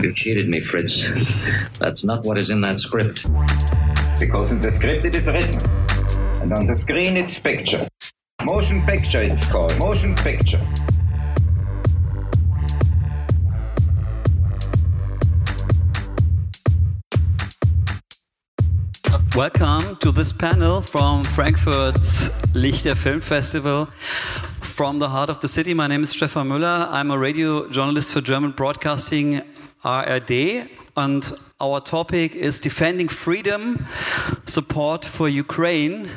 You cheated me, Fritz. That's not what is in that script. Because in the script it is written. And on the screen it's pictures. Motion picture it's called. Motion picture. Welcome to this panel from Frankfurt's Lichter Film Festival. From the heart of the city, my name is Stefan Müller. I'm a radio journalist for German Broadcasting ARD, and our topic is defending freedom, support for Ukraine,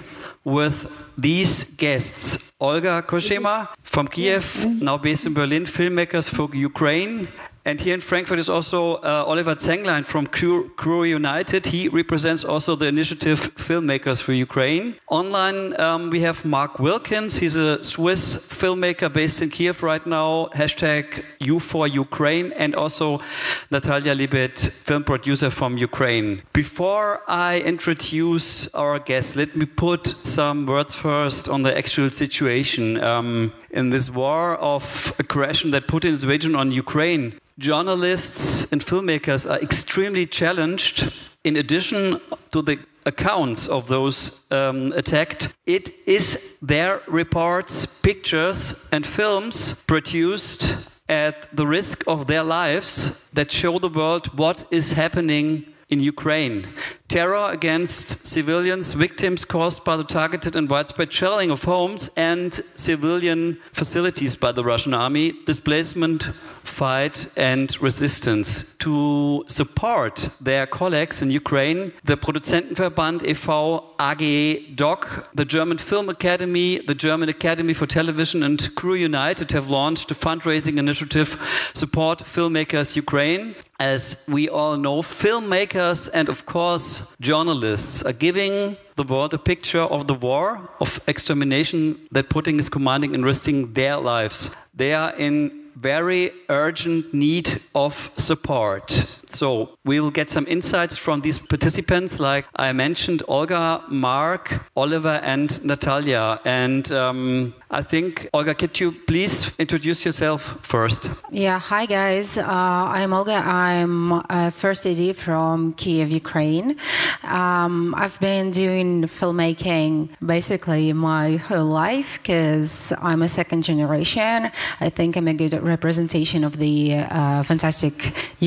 with these guests. Olga Kozhema from Kiev, now based in Berlin, filmmakers for Ukraine. And here in Frankfurt is also uh, Oliver Zenglein from Crew, United. He represents also the initiative Filmmakers for Ukraine. Online, um, we have Marc Wilkins. He's a Swiss filmmaker based in Kiev right now. Hashtag U4Ukraine. And also Natalia Libet, film producer from Ukraine. Before I introduce our guests, let me put some words first on the actual situation. Um, in this war of aggression that Putin is waging on Ukraine, journalists and filmmakers are extremely challenged. In addition to the accounts of those um, attacked, it is their reports, pictures, and films produced at the risk of their lives that show the world what is happening in Ukraine. Terror against civilians, victims caused by the targeted and widespread shelling of homes and civilian facilities by the Russian army, displacement, fight, and resistance. To support their colleagues in Ukraine, the Produzentenverband e.V. AG DOC, the German Film Academy, the German Academy for Television, and Crew United have launched a fundraising initiative Support Filmmakers Ukraine. As we all know, filmmakers and, of course, journalists are giving the world a picture of the war, of extermination that Putin is commanding and risking their lives. They are in very urgent need of support. So we'll get some insights from these participants, like I mentioned, Olga, Marc, Oliver, and Natalia. And um, I think, Olga, could you please introduce yourself first? Yeah, hi guys. Uh, I'm Olga. I'm first AD from Kiev, Ukraine. Um, I've been doing filmmaking basically my whole life because I'm a second generation. I think I'm a good representation of the uh, fantastic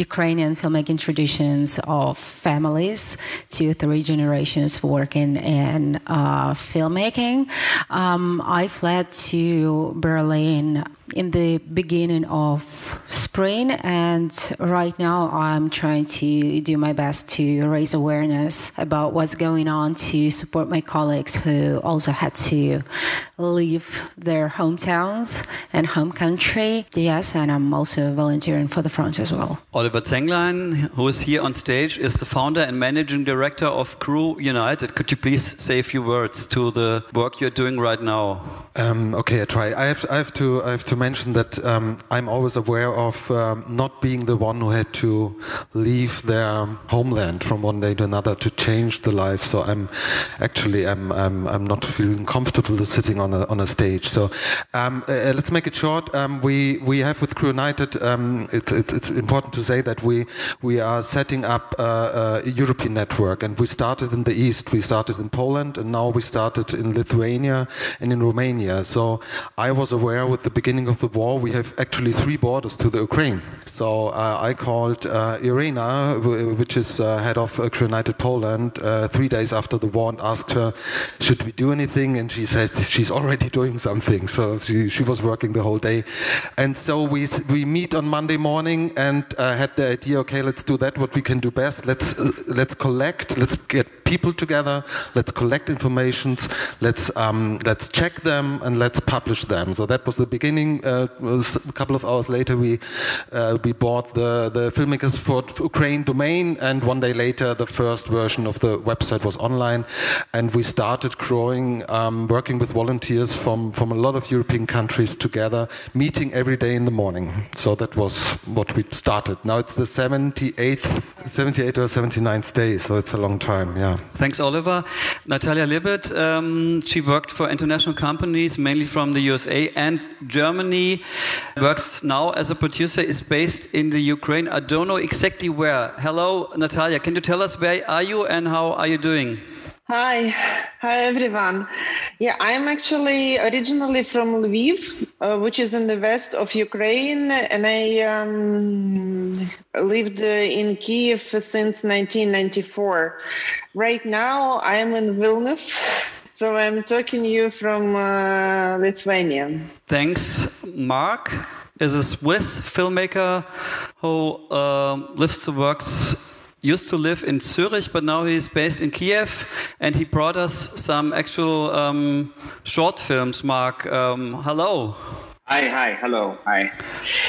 Ukrainian filmmaking traditions of families, two, three generations working in uh, filmmaking. Um, I fled to Berlin in the beginning of spring, and right now I'm trying to do my best to raise awareness about what's going on to support my colleagues who also had to leave their hometowns and home country. Yes, and I'm also volunteering for the front as well. Oliver Zenglein, who is here on stage, is the founder and managing director of Crew United. Could you please say a few words to the work you're doing right now? Um, okay, I try. I have, I have to, I have to mention that um, I'm always aware of um, not being the one who had to leave their homeland from one day to another to change the life. So I'm actually, I'm, I'm, I'm not feeling comfortable sitting on a, on a stage. So um, uh, let's make it short. Um, we, we have with Crew United. Um, it, it, it's important to say that we, we are setting up a, a European network, and we started in the east. We started in Poland, and now we started in Lithuania and in Romania. So I was aware with the beginning of the war, we have actually three borders to the Ukraine. So uh, I called uh, Irena, which is uh, head of uh, United Poland, uh, three days after the war and asked her, should we do anything? And she said she's already doing something. So she, she was working the whole day. And so we, we meet on Monday morning and uh, had the idea, okay, let's do that, what we can do best. Let's, let's collect, let's get people together, let's collect informations, let's, um, let's check them, and let's publish them. So that was the beginning. Uh, a couple of hours later, we uh, we bought the the filmmakers for Ukraine domain, and one day later, the first version of the website was online, and we started growing, um, working with volunteers from from a lot of European countries together, meeting every day in the morning. So that was what we started. Now it's the 78th, 78th or 79th day, so it's a long time. Yeah. Thanks, Oliver. Natalia Libet, um, she worked for international companies, mainly from the USA and Germany. Works now as a producer, is based in the Ukraine. I don't know exactly where. Hello, Natalia. Can you tell us where are you and how are you doing? Hi, hi everyone. Yeah, I'm actually originally from Lviv, uh, which is in the west of Ukraine, and I um, lived uh, in Kiev since 1994. Right now, I am in Vilnius, so I'm talking to you from uh, Lithuania. Thanks, Marc. Is a Swiss filmmaker who um, lives and works used to live in Zurich, but now he's based in Kiev, and he brought us some actual um, short films. Marc, um, hello. Hi, hi, hello, hi.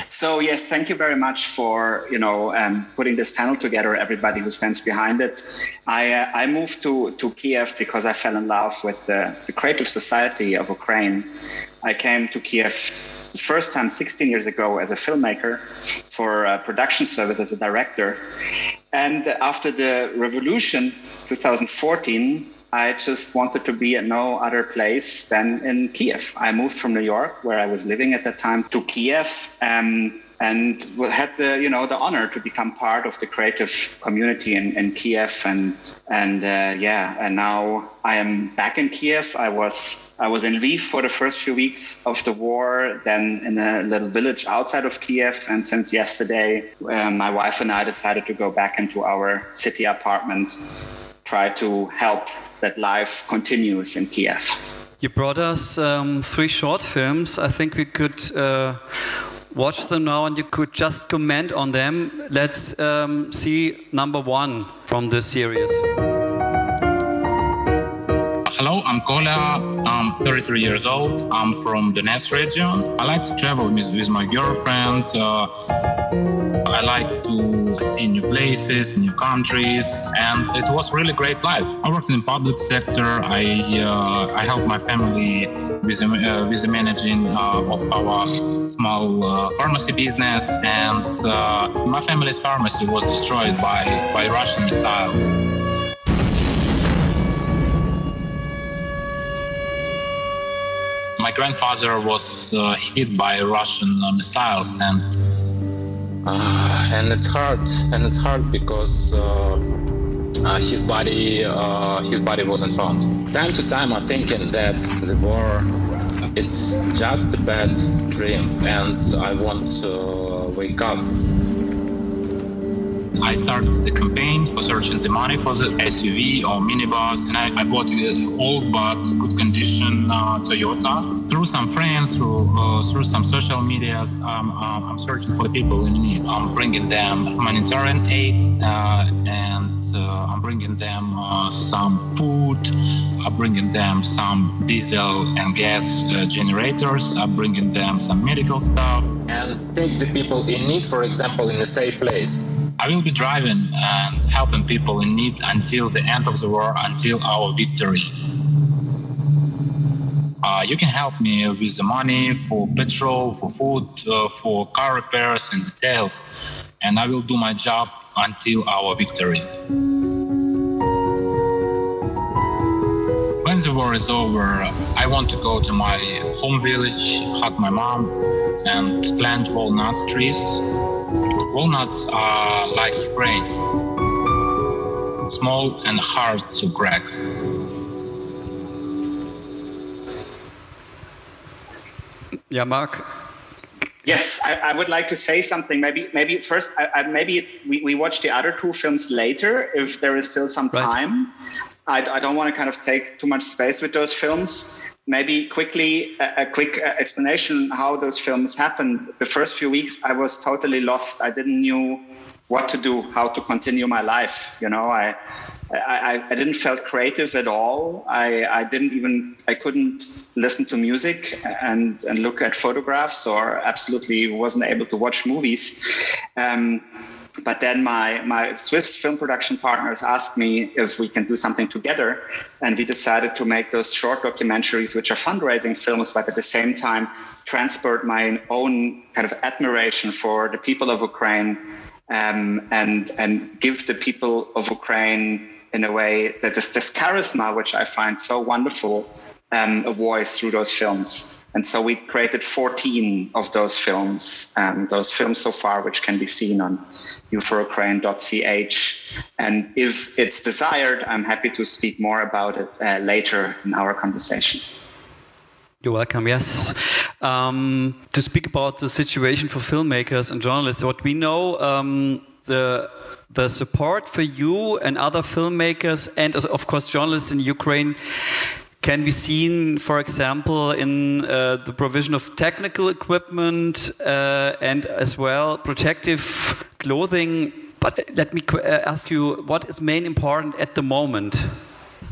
So yes, thank you very much for you know um, putting this panel together. Everybody who stands behind it. I uh, I moved to to Kiev because I fell in love with the, the creative society of Ukraine. I came to Kiev the first time 16 years ago as a filmmaker for a production service as a director. And after the revolution, 2014, I just wanted to be at no other place than in Kiev. I moved from New York, where I was living at that time, to Kiev. Um, and had the you know the honor to become part of the creative community in, in Kiev and and uh, yeah and now I am back in Kiev. I was I was in Lviv for the first few weeks of the war, then in a little village outside of Kiev, and since yesterday, uh, my wife and I decided to go back into our city apartment, try to help that life continues in Kiev. You brought us um, three short films. I think we could. Uh, watch them now and you could just comment on them. Let's um, see number one from this series. Hello, I'm Kola. I'm 33 years old. I'm from the Donetsk region. I like to travel with, with my girlfriend. Uh, I like to see new places, new countries, and it was really great life. I worked in the public sector. I uh, I helped my family with the, uh, with the managing uh, of our small uh, pharmacy business, and uh, my family's pharmacy was destroyed by by Russian missiles. Grandfather was uh, hit by Russian uh, missiles, and uh, and it's hard, and it's hard because uh, uh, his body uh, his body wasn't found. Time to time, I'm thinking that the war it's just a bad dream, and I want to wake up. I started the campaign for searching the money for the SUV or minibus, and I, I bought an old but good condition uh, Toyota. Through some friends, through uh, through some social medias, um, um, I'm searching for the people in need. I'm bringing them humanitarian aid, uh, and uh, I'm bringing them uh, some food. I'm bringing them some diesel and gas generators. I'm bringing them some medical stuff, and take the people in need, for example, in a safe place. I will be driving and helping people in need until the end of the war, until our victory. Uh, you can help me with the money for petrol, for food, uh, for car repairs and details, and I will do my job until our victory. When the war is over, I want to go to my home village, hug my mom, and plant walnut trees Walnuts are like grain, small and hard to crack. Yeah, Marc. Yes, I, I, would like to say something. Maybe, maybe first, I, I, maybe we, we watch the other two films later if there is still some time. Right. I, I don't want to kind of take too much space with those films maybe quickly a, a, quick uh, explanation how those films happened the first few weeks i was totally lost i didn't knew what to do how to continue my life you know i I, I didn't felt creative at all. I, I didn't even I couldn't listen to music and, and look at photographs or absolutely wasn't able to watch movies. Um, but then my, my Swiss film production partners asked me if we can do something together. And we decided to make those short documentaries, which are fundraising films, but at the same time transport my own kind of admiration for the people of Ukraine um, and, and give the people of Ukraine in a way that this, this charisma, which I find so wonderful, um, a voice through those films. And so we created 14 of those films, um, those films so far, which can be seen on youforukraine.ch. And if it's desired, I'm happy to speak more about it uh, later in our conversation. You're welcome. Yes. Um, to speak about the situation for filmmakers and journalists, what we know, um, the the support for you and other filmmakers and of course journalists in Ukraine can be seen, for example, in uh, the provision of technical equipment uh, and as well protective clothing. But let me uh, ask you, what is main important at the moment?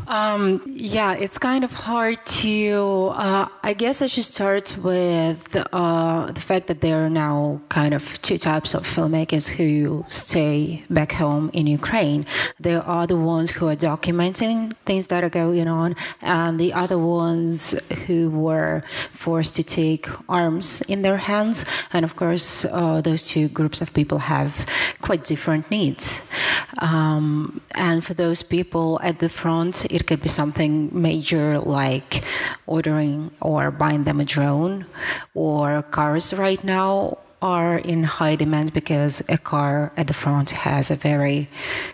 Um, yeah, it's kind of hard to. Uh, I guess I should start with uh, the fact that there are now kind of two types of filmmakers who stay back home in Ukraine. There are the ones who are documenting things that are going on, and the other ones who were forced to take arms in their hands. And of course, uh, those two groups of people have quite different needs. Um, and for those people at the front, it could be something major like ordering or buying them a drone, or cars right now are in high demand because a car at the front has a very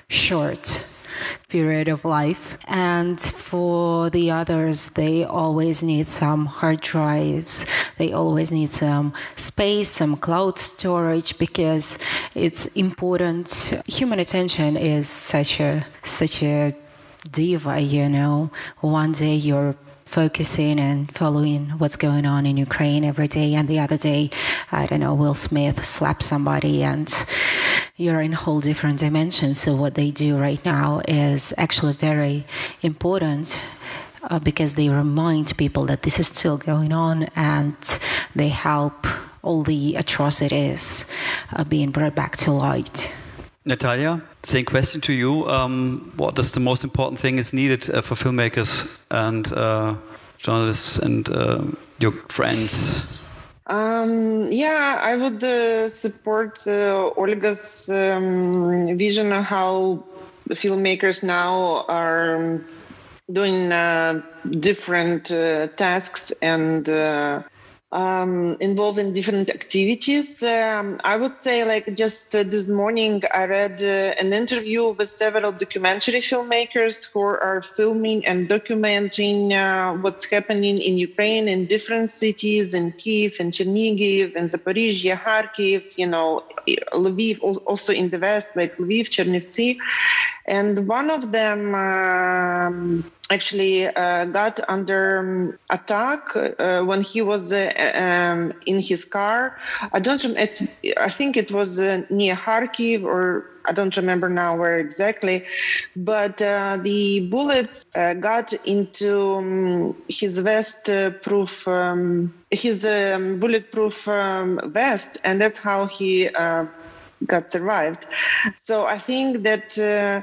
short period of life. And for the others, they always need some hard drives. They always need some space, some cloud storage because it's important. Human attention is such a such a diva, you know. One day you're focusing and following what's going on in Ukraine every day, and the other day, I don't know, Will Smith slapped somebody and you're in a whole different dimension. So what they do right now is actually very important uh, because they remind people that this is still going on and they help all the atrocities uh, being brought back to light. Natalia, same question to you. Um, what is the most important thing is needed uh, for filmmakers and uh, journalists and uh, your friends? Um, yeah, I would uh, support uh, Olga's um, vision of how the filmmakers now are um, doing uh, different tasks and um, involved in different activities. Um, I would say, like just uh, this morning, I read uh, an interview with several documentary filmmakers who are filming and documenting uh, what's happening in Ukraine in different cities, in Kiev, in Chernihiv, in Zaporizhia, Kharkiv, you know, Lviv, also in the west, like Lviv, Chernivtsi. And one of them, um, actually uh, got under um, attack uh, when he was uh, um, in his car. I don't. It's. I think it was uh, near Kharkiv, or I don't remember now where exactly. But uh, the bullets uh, got into um, his vest-proof, um, his um, bulletproof um, vest, and that's how he got survived. So I think that uh,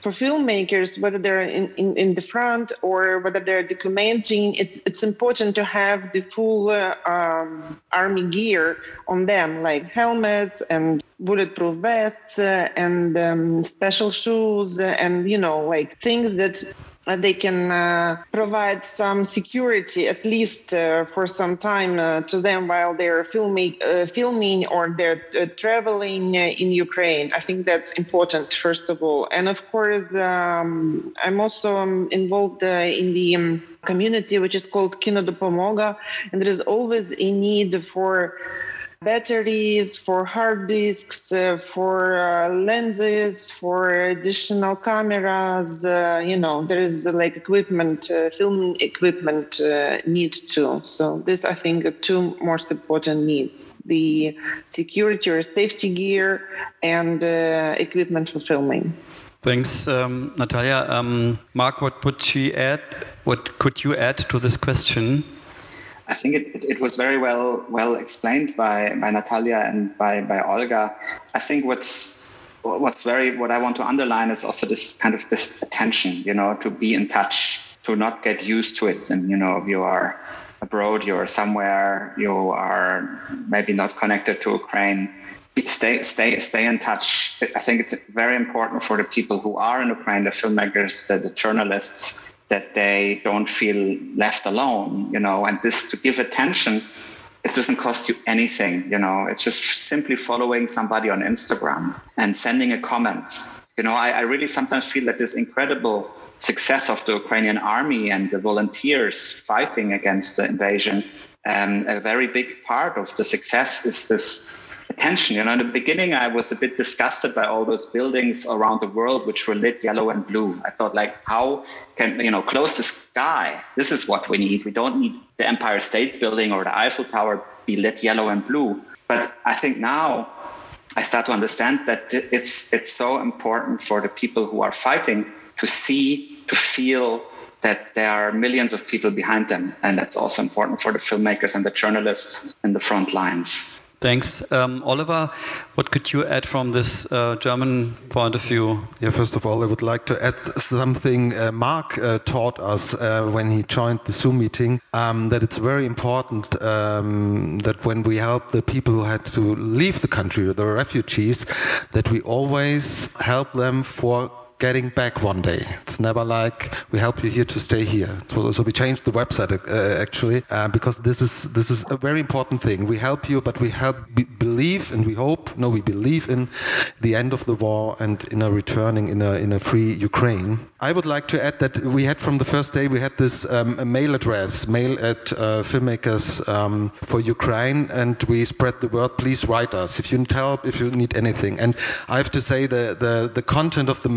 for filmmakers, whether they're in, in, in, the front or whether they're documenting, it's, it's important to have the full uh, um, army gear on them, like helmets and bulletproof vests uh, and um, special shoes and, you know, like things that they can uh, provide some security, at least uh, for some time, uh, to them while they're filming, uh, filming or they're uh, traveling in Ukraine. I think that's important, first of all. And of course, um, I'm also um, involved in the um, community which is called Kino Dopomoga, and there is always a need for batteries, for hard disks, uh, for uh, lenses, for additional cameras. Uh, you know, there is uh, like equipment, uh, film equipment uh, need too. So this, I think, are two most important needs: the security or safety gear and equipment for filming. Thanks, um, Natalia. Um, Marc, what would she add? What could you add to this question? I think it, it was very well well explained by, by Natalia and by, by Olga. I think what's what's very what I want to underline is also this kind of this attention, you know, to be in touch, to not get used to it. And you know, if you are abroad, you're somewhere, you are maybe not connected to Ukraine. stay stay stay in touch. I think it's very important for the people who are in Ukraine, the filmmakers, the, the journalists, that they don't feel left alone. You know, and this to give attention. It doesn't cost you anything, you know. It's just simply following somebody on Instagram and sending a comment. You know, I, I really sometimes feel that this incredible success of the Ukrainian army and the volunteers fighting against the invasion, um, a very big part of the success is this attention. You know, in the beginning, I was a bit disgusted by all those buildings around the world which were lit yellow and blue. I thought, like, how can you know close the sky? This is what we need. We don't need the Empire State Building or the Eiffel Tower be lit yellow and blue. But I think now I start to understand that it's it's so important for the people who are fighting to see, to feel that there are millions of people behind them, and that's also important for the filmmakers and the journalists in the front lines. Thanks. Um, Oliver, what could you add from this uh, German point of view? Yeah, first of all, I would like to add something uh, Marc uh, taught us uh, when he joined the Zoom meeting um, that it's very important um, that when we help the people who had to leave the country, the refugees, that we always help them for getting back one day. It's never like we help you here to stay here. So, so we changed the website uh, actually uh, because this is this is a very important thing. We help you, but we help be, believe and we hope. No, we believe in the end of the war and in a returning in a in a free Ukraine. I would like to add that we had from the first day we had this um, mail address, mail at uh, filmmakers um, for Ukraine, and we spread the word. Please write us if you need help, if you need anything. And I have to say the the, the content of the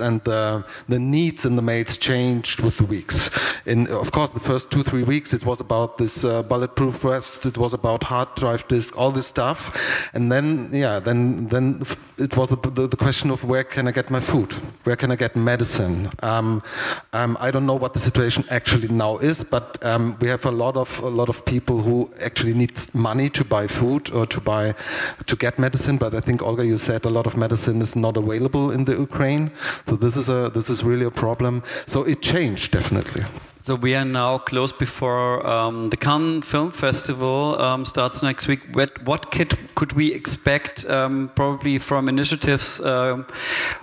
and the, the needs in the mails changed with the weeks. In of course the first two three weeks it was about this uh, bulletproof vest, it was about hard drive disk, all this stuff, and then yeah then then it was the, the, the question of where can I get my food, where can I get medicine um, um, I don't know what the situation actually now is, but um, we have a lot of a lot of people who actually need money to buy food or to buy to get medicine. But I think Olga, you said a lot of medicine is not available in the Ukraine, so this is a this is really a problem. So it changed definitely. So we are now close before um, the Cannes Film Festival um, starts next week. What, what could, could we expect um, probably from initiatives um,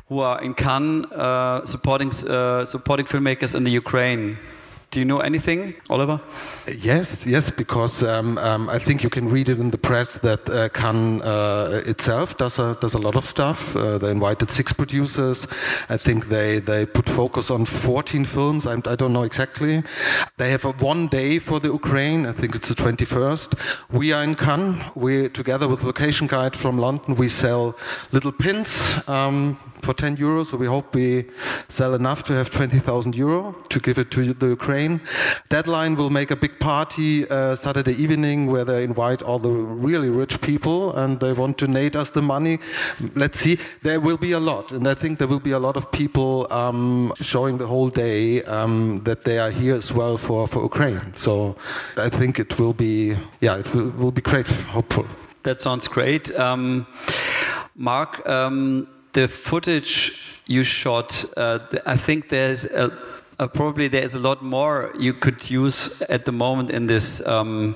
who are in Cannes uh, supporting, uh, supporting filmmakers in the Ukraine? Do you know anything, Oliver? Yes, yes, because um, um, I think you can read it in the press that uh, Cannes uh, itself does a, does a lot of stuff. Uh, they invited six producers. I think they, they put focus on 14 films. I'm, I do not know exactly. They have one day for the Ukraine. I think it's the 21st. We are in Cannes. We, together with Location Guide from London, we sell little pins um, for 10 euros. So we hope we sell enough to have 20,000 euro to give it to the Ukraine. Deadline will make a big party uh, Saturday evening where they invite all the really rich people and they want to donate us the money. Let's see. There will be a lot, and I think there will be a lot of people um, showing the whole day um, that they are here as well for, for Ukraine. So I think it will be, yeah, it will, will be great, hopeful. That sounds great. Um, Marc, um, the footage you shot, uh, I think there's a uh, probably there is a lot more you could use at the moment in this um,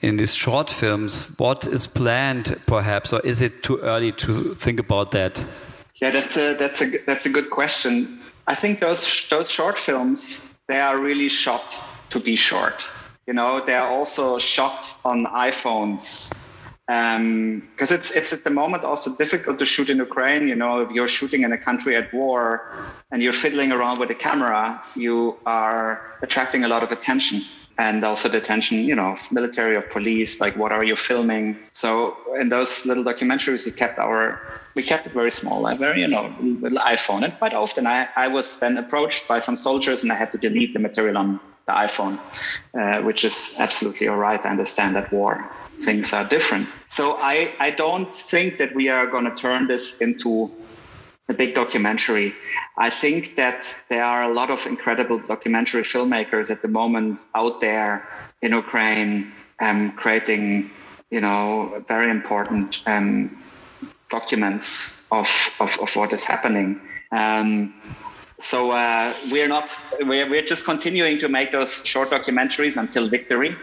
in these short films. What is planned, perhaps, or is it too early to think about that? Yeah, that's a that's a that's a good question. I think those those short films they are really shot to be short. You know, they are also shot on iPhones because um, it's it's at the moment also difficult to shoot in Ukraine. You know, if you're shooting in a country at war and you're fiddling around with a camera, you are attracting a lot of attention and also the attention, you know, military or police. Like, what are you filming? So in those little documentaries, we kept our we kept it very small, a very you know little iPhone, and quite often I I was then approached by some soldiers and I had to delete the material on the iPhone, uh, which is absolutely all right. I understand that war things are different. So I, I don't think that we are going to turn this into a big documentary. I think that there are a lot of incredible documentary filmmakers at the moment out there in Ukraine um, creating, you know, very important um, documents of, of, of, what is happening. Um, so uh, we're not we're, we're just continuing to make those short documentaries until victory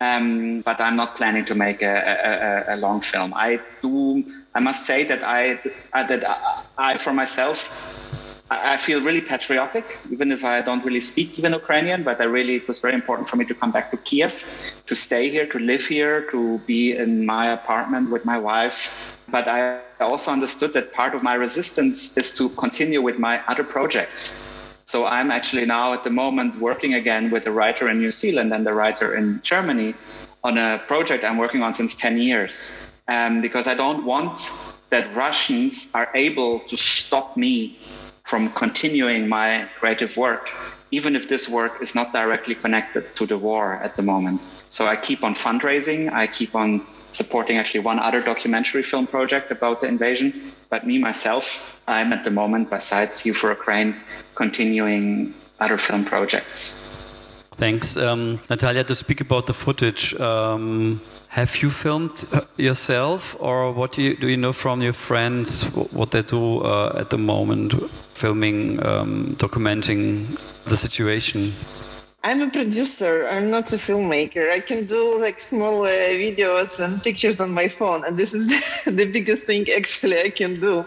um, but I'm not planning to make a, a, a, long film. I do I must say that I, that I, for myself, I feel really patriotic, even if I don't really speak even Ukrainian, but I really, it was very important for me to come back to Kiev, to stay here, to live here, to be in my apartment with my wife. But I also understood that part of my resistance is to continue with my other projects. So I'm actually now at the moment working again with a writer in New Zealand and a writer in Germany on a project I'm working on since 10 years. Um, because I don't want that Russians are able to stop me from continuing my creative work, even if this work is not directly connected to the war at the moment. So I keep on fundraising, I keep on supporting actually one other documentary film project about the invasion. But me, myself, I'm at the moment, besides You for Ukraine, continuing other film projects. Thanks. Um, Natalia, to speak about the footage, um, have you filmed uh, yourself, or what do you, do you know from your friends what they do uh, at the moment, filming, um, documenting the situation? I'm a producer. I'm not a filmmaker. I can do like small uh, videos and pictures on my phone, and this is the biggest thing actually I can do.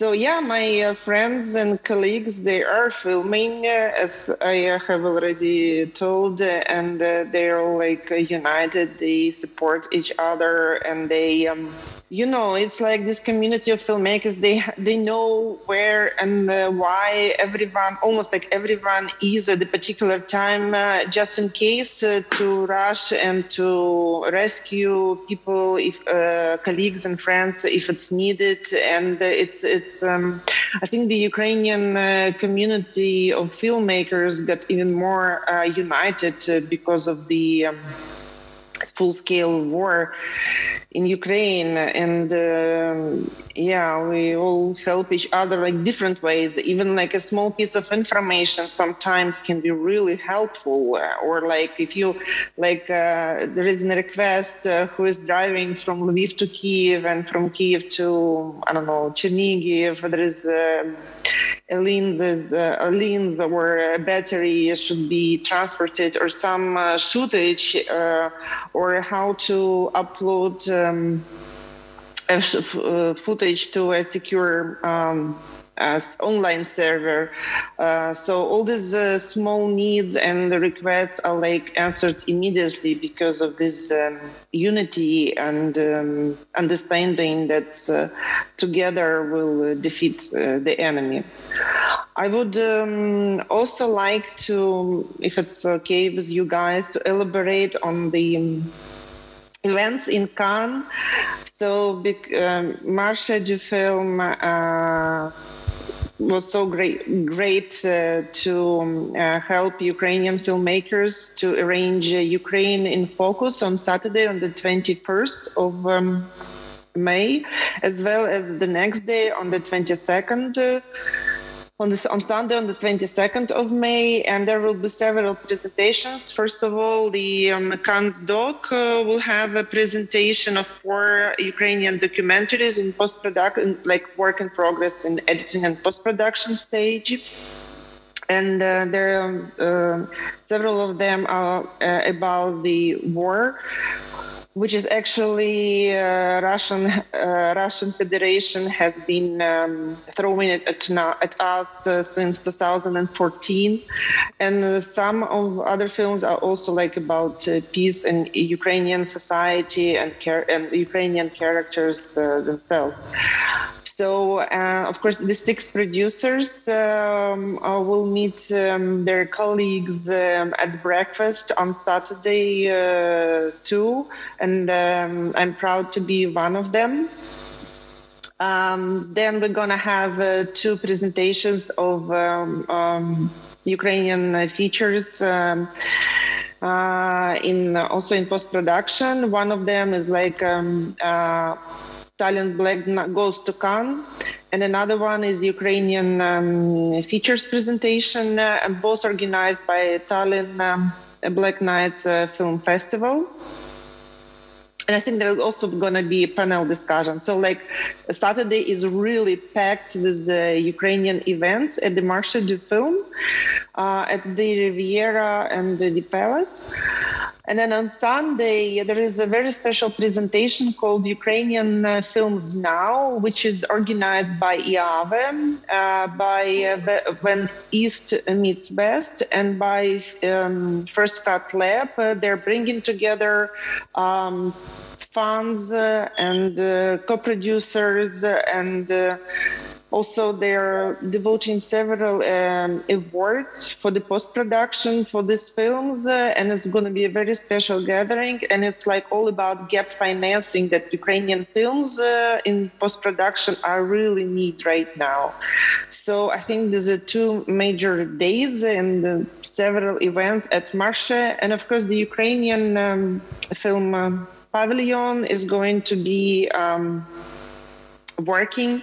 So yeah, my uh, friends and colleagues they are filming, uh, as I uh, have already told, uh, and uh, they're like uh, united. They support each other, and they. Um, you know it's like this community of filmmakers they they know where and why everyone almost like everyone is at the particular time just in case to rush and to rescue people if colleagues and friends if it's needed and it's it's um, i think the ukrainian uh, community of filmmakers got even more uh, united because of the um, full scale war in Ukraine, and um, yeah, we all help each other like different ways. Even like a small piece of information sometimes can be really helpful. Or like if you like uh, there is a request uh, who is driving from Lviv to Kiev and from Kiev to I don't know Chernigiv. There is. Uh, a lens, uh, lens or a battery should be transported or some uh, footage uh, or how to upload um, footage to a secure um, as online server. Uh, so all these uh, small needs and the requests are like answered immediately because of this um, unity and um, understanding that uh, together will defeat the enemy. I would um, also like to, if it's okay with you guys, to elaborate on the um, events in Cannes. So, um, Marché du Film uh, was so great, great uh, to um, uh, help Ukrainian filmmakers to arrange uh, Ukraine in Focus on Saturday on the 21st of um, May, as well as the next day on the 22nd on this on Sunday on the 22nd of May, and there will be several presentations. First of all, the um, Doc uh, will have a presentation of four Ukrainian documentaries in post production, like work in progress in editing and post production stage. And uh, there are uh, several of them are uh, about the war which is actually uh, Russian uh, Russian Federation has been um, throwing it at, at us uh, since 2014, and uh, some of other films are also like about uh, peace and Ukrainian society and, and Ukrainian characters uh, themselves. So, uh, of course, the six producers um, uh, will meet um, their colleagues um, at breakfast on Saturday uh, too, and um, I'm proud to be one of them. Um, then we're gonna have uh, two presentations of um, Ukrainian features. Uh, in also in post production, one of them is like uh, Tallinn Black goes to Cannes, and another one is Ukrainian um, features presentation, uh, and both organized by Tallinn um, Black Nights uh, Film Festival. And I think there's also going to be a panel discussion. So, like, Saturday is really packed with uh, Ukrainian events at the Marché du Film, uh, at the Riviera and the Palace. And then on Sunday, there is a very special presentation called Ukrainian uh, Films Now, which is organized by IAVE, uh, by uh, When East Meets West, and by um, First Cut Lab. Uh, they're bringing together um, funds uh, and uh, co-producers and also, they're devoting several um, awards for the post production for these films, uh, and it's going to be a very special gathering. And it's like all about gap financing that Ukrainian films uh, in post production are really need right now. So I think there's a two major days and uh, several events at Marché, and of course the Ukrainian um, film uh, pavilion is going to be um, working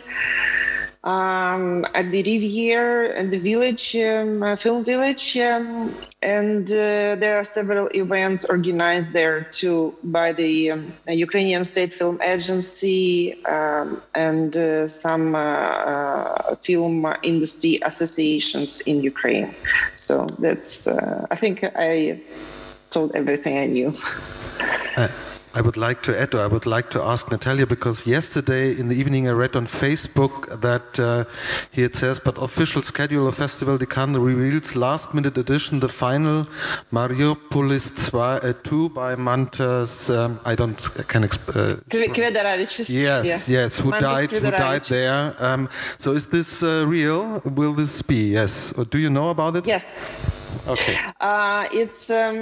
um, at the Riviera and the village, um, uh, film village, um, and uh, there are several events organized there too by the um, Ukrainian State Film Agency um, and uh, some uh, uh, film industry associations in Ukraine. So that's, uh, I think I told everything I knew. I would like to add, or I would like to ask Natalia, because yesterday in the evening I read on Facebook that uh, here it says, but official schedule of Festival de Cannes reveals last minute edition, the final Mariupolis 2, uh, 2 by Mantas, um, I don't, I can explain. Uh, yes, yeah. yes, who died, who died there. Um, so is this uh, real? Will this be? Yes. Or do you know about it? Yes. Okay. Uh, it's um,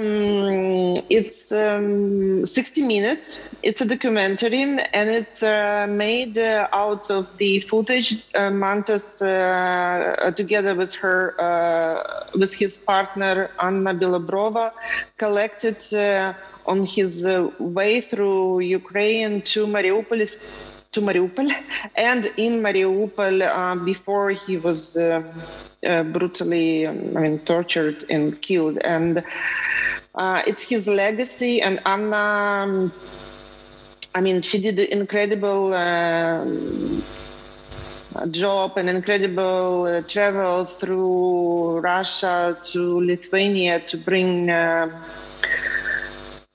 it's um, 60 minutes. It's a documentary, and it's uh, made uh, out of the footage uh, Mantas, uh, together with her, uh, with his partner Anna Bilobrova, collected on his way through Ukraine to Mariupol to Mariupol, and in Mariupol uh, before he was uh, uh, brutally, um, I mean, tortured and killed. And uh, it's his legacy. And Anna, um, I mean, she did an incredible um, job and incredible uh, travel through Russia to Lithuania to bring uh,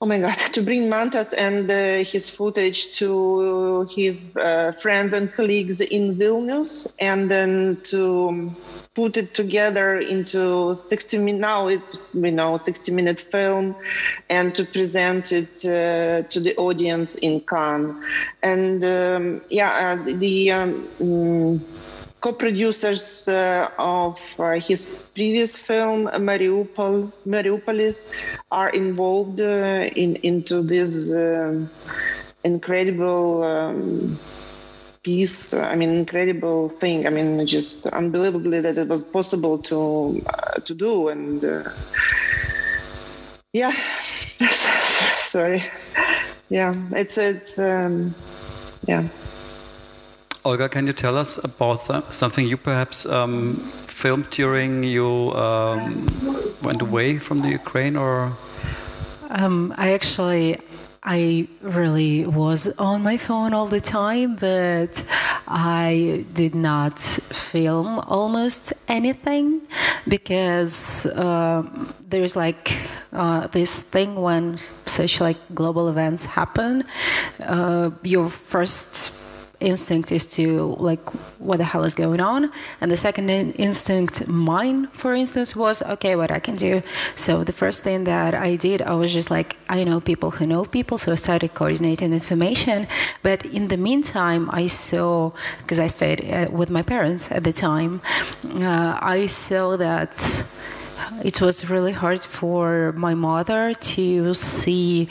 oh my god to bring mantas and uh, his footage to his uh, friends and colleagues in vilnius and then to put it together into 60 minute now it's you know 60 minute film and to present it uh, to the audience in cannes. And um, yeah uh, the um, mm, co-producers uh, of uh, his previous film Mariupol, Mariupolis are involved uh, in into this um, incredible um, piece. I mean, incredible thing. I mean, just unbelievably that it was possible to uh, to do. And uh, yeah, sorry. Yeah, it's it's um, yeah. Olga, can you tell us about something you perhaps um, filmed during you um, went away from the Ukraine, or? Um, I actually, I really was on my phone all the time, but I did not film almost anything because uh, there's like uh, this thing when such like global events happen. Uh, your first instinct is to like what the hell is going on. And the second instinct mine for instance was okay what i can do. So the first thing that i did i was just like i know people who know people so i started coordinating information. But in the meantime i saw because i stayed uh, with my parents at the time uh, i saw that it was really hard for my mother to see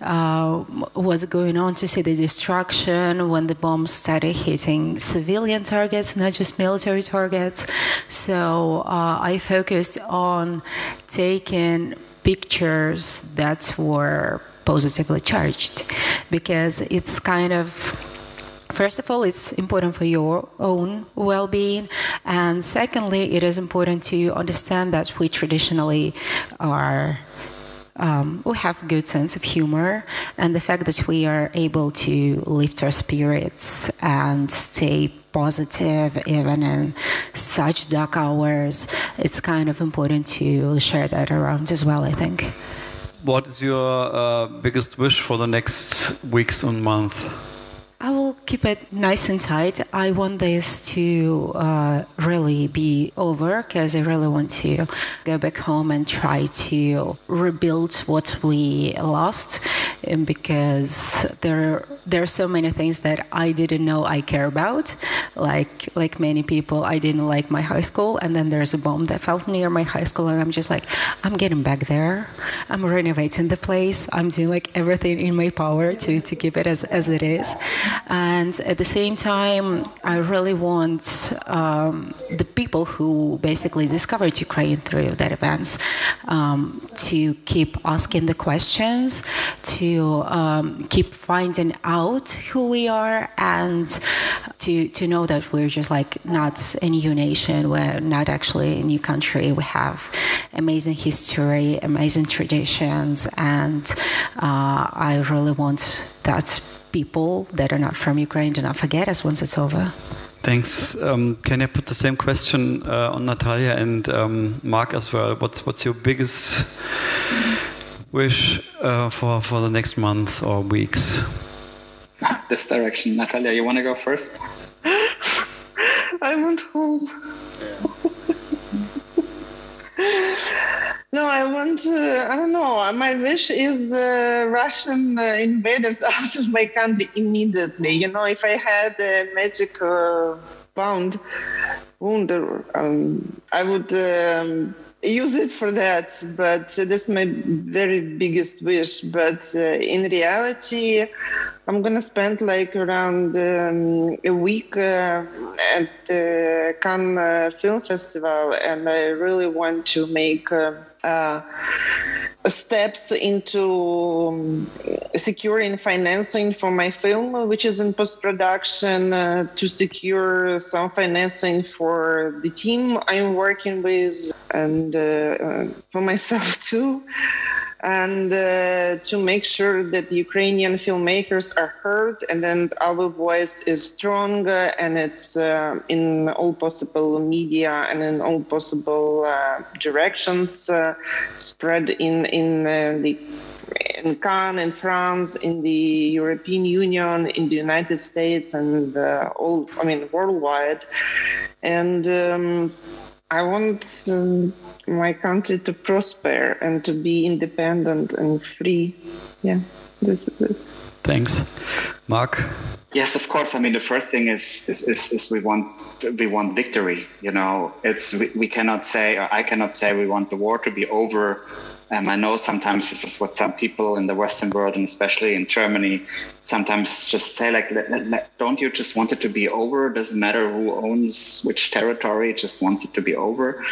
uh, what's going on, to see the destruction when the bombs started hitting civilian targets, not just military targets. So uh, I focused on taking pictures that were positively charged because it's kind of First of all, it's important for your own well being. And secondly, it is important to understand that we traditionally are. Um, we have good sense of humor, and the fact that we are able to lift our spirits and stay positive even in such dark hours, it's kind of important to share that around as well, I think. what is your uh, biggest wish for the next weeks and month? Keep it nice and tight. I want this to uh, really be over because I really want to go back home and try to rebuild what we lost. And because there there are so many things that I didn't know I care about, like like many people, I didn't like my high school, and then there's a bomb that fell near my high school, and I'm just like, I'm getting back there. I'm renovating the place. I'm doing like everything in my power to to keep it as as it is. And at the same time, I really want um, the people who basically discovered Ukraine through that events um, to keep asking the questions, to um, keep finding out who we are, and to to know that we're just like not a new nation. We're not actually a new country. We have amazing history, amazing traditions, and uh, I really want that people that are not from Ukraine do not forget us once it's over. Thanks. Um, can I put the same question uh, on Natalia and um, Mark as well? What's what's your biggest wish uh, for for the next month or weeks? This direction, Natalia. You want to go first? I want home. No, I want to, I don't know. My wish is uh, Russian uh, invaders out of my country immediately. You know, if I had a magic uh, pound, wonder, um, I would um, use it for that. But that's my very biggest wish. But uh, in reality, I'm gonna spend like around um, a week uh, at the Cannes uh, Film Festival, and I really want to make uh, uh steps into um, securing financing for my film, which is in post production, uh, to secure some financing for the team I'm working with and uh, for myself too and uh, to make sure that Ukrainian filmmakers are heard and then our voice is strong uh, and it's uh, in all possible media and in all possible uh, directions uh, spread in in uh, the in Cannes, in France, in the European Union, in the United States, and all I mean worldwide, and. Um, I want um, my country to prosper and to be independent and free. Yeah, this is it. Thanks, Mark. Yes, of course. I mean, the first thing is is, is, is we want we want victory. You know, it's we, we cannot say or I cannot say we want the war to be over um, I know sometimes this is what some people in the Western world and especially in Germany sometimes just say, like, don't you just want it to be over? Doesn't matter who owns which territory, just want it to be over.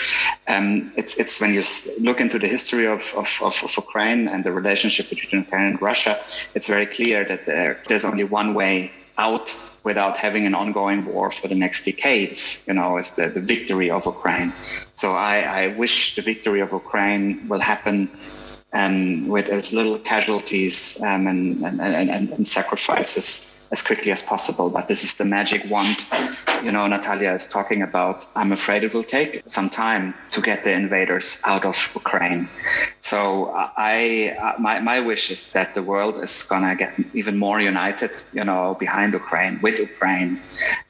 Um, it's it's when you look into the history of, of, of, of, Ukraine and the relationship between Ukraine and Russia, it's very clear that there, there's only one way out without having an ongoing war for the next decades, you know, is the, the victory of Ukraine. So I, I wish the victory of Ukraine will happen um, with as little casualties um, and, and, and, and sacrifices as quickly as possible. But this is the magic wand, you know, Natalia is talking about. I'm afraid it will take some time to get the invaders out of Ukraine. So I, uh, my, my wish is that the world is gonna get even more united, you know, behind Ukraine, with Ukraine.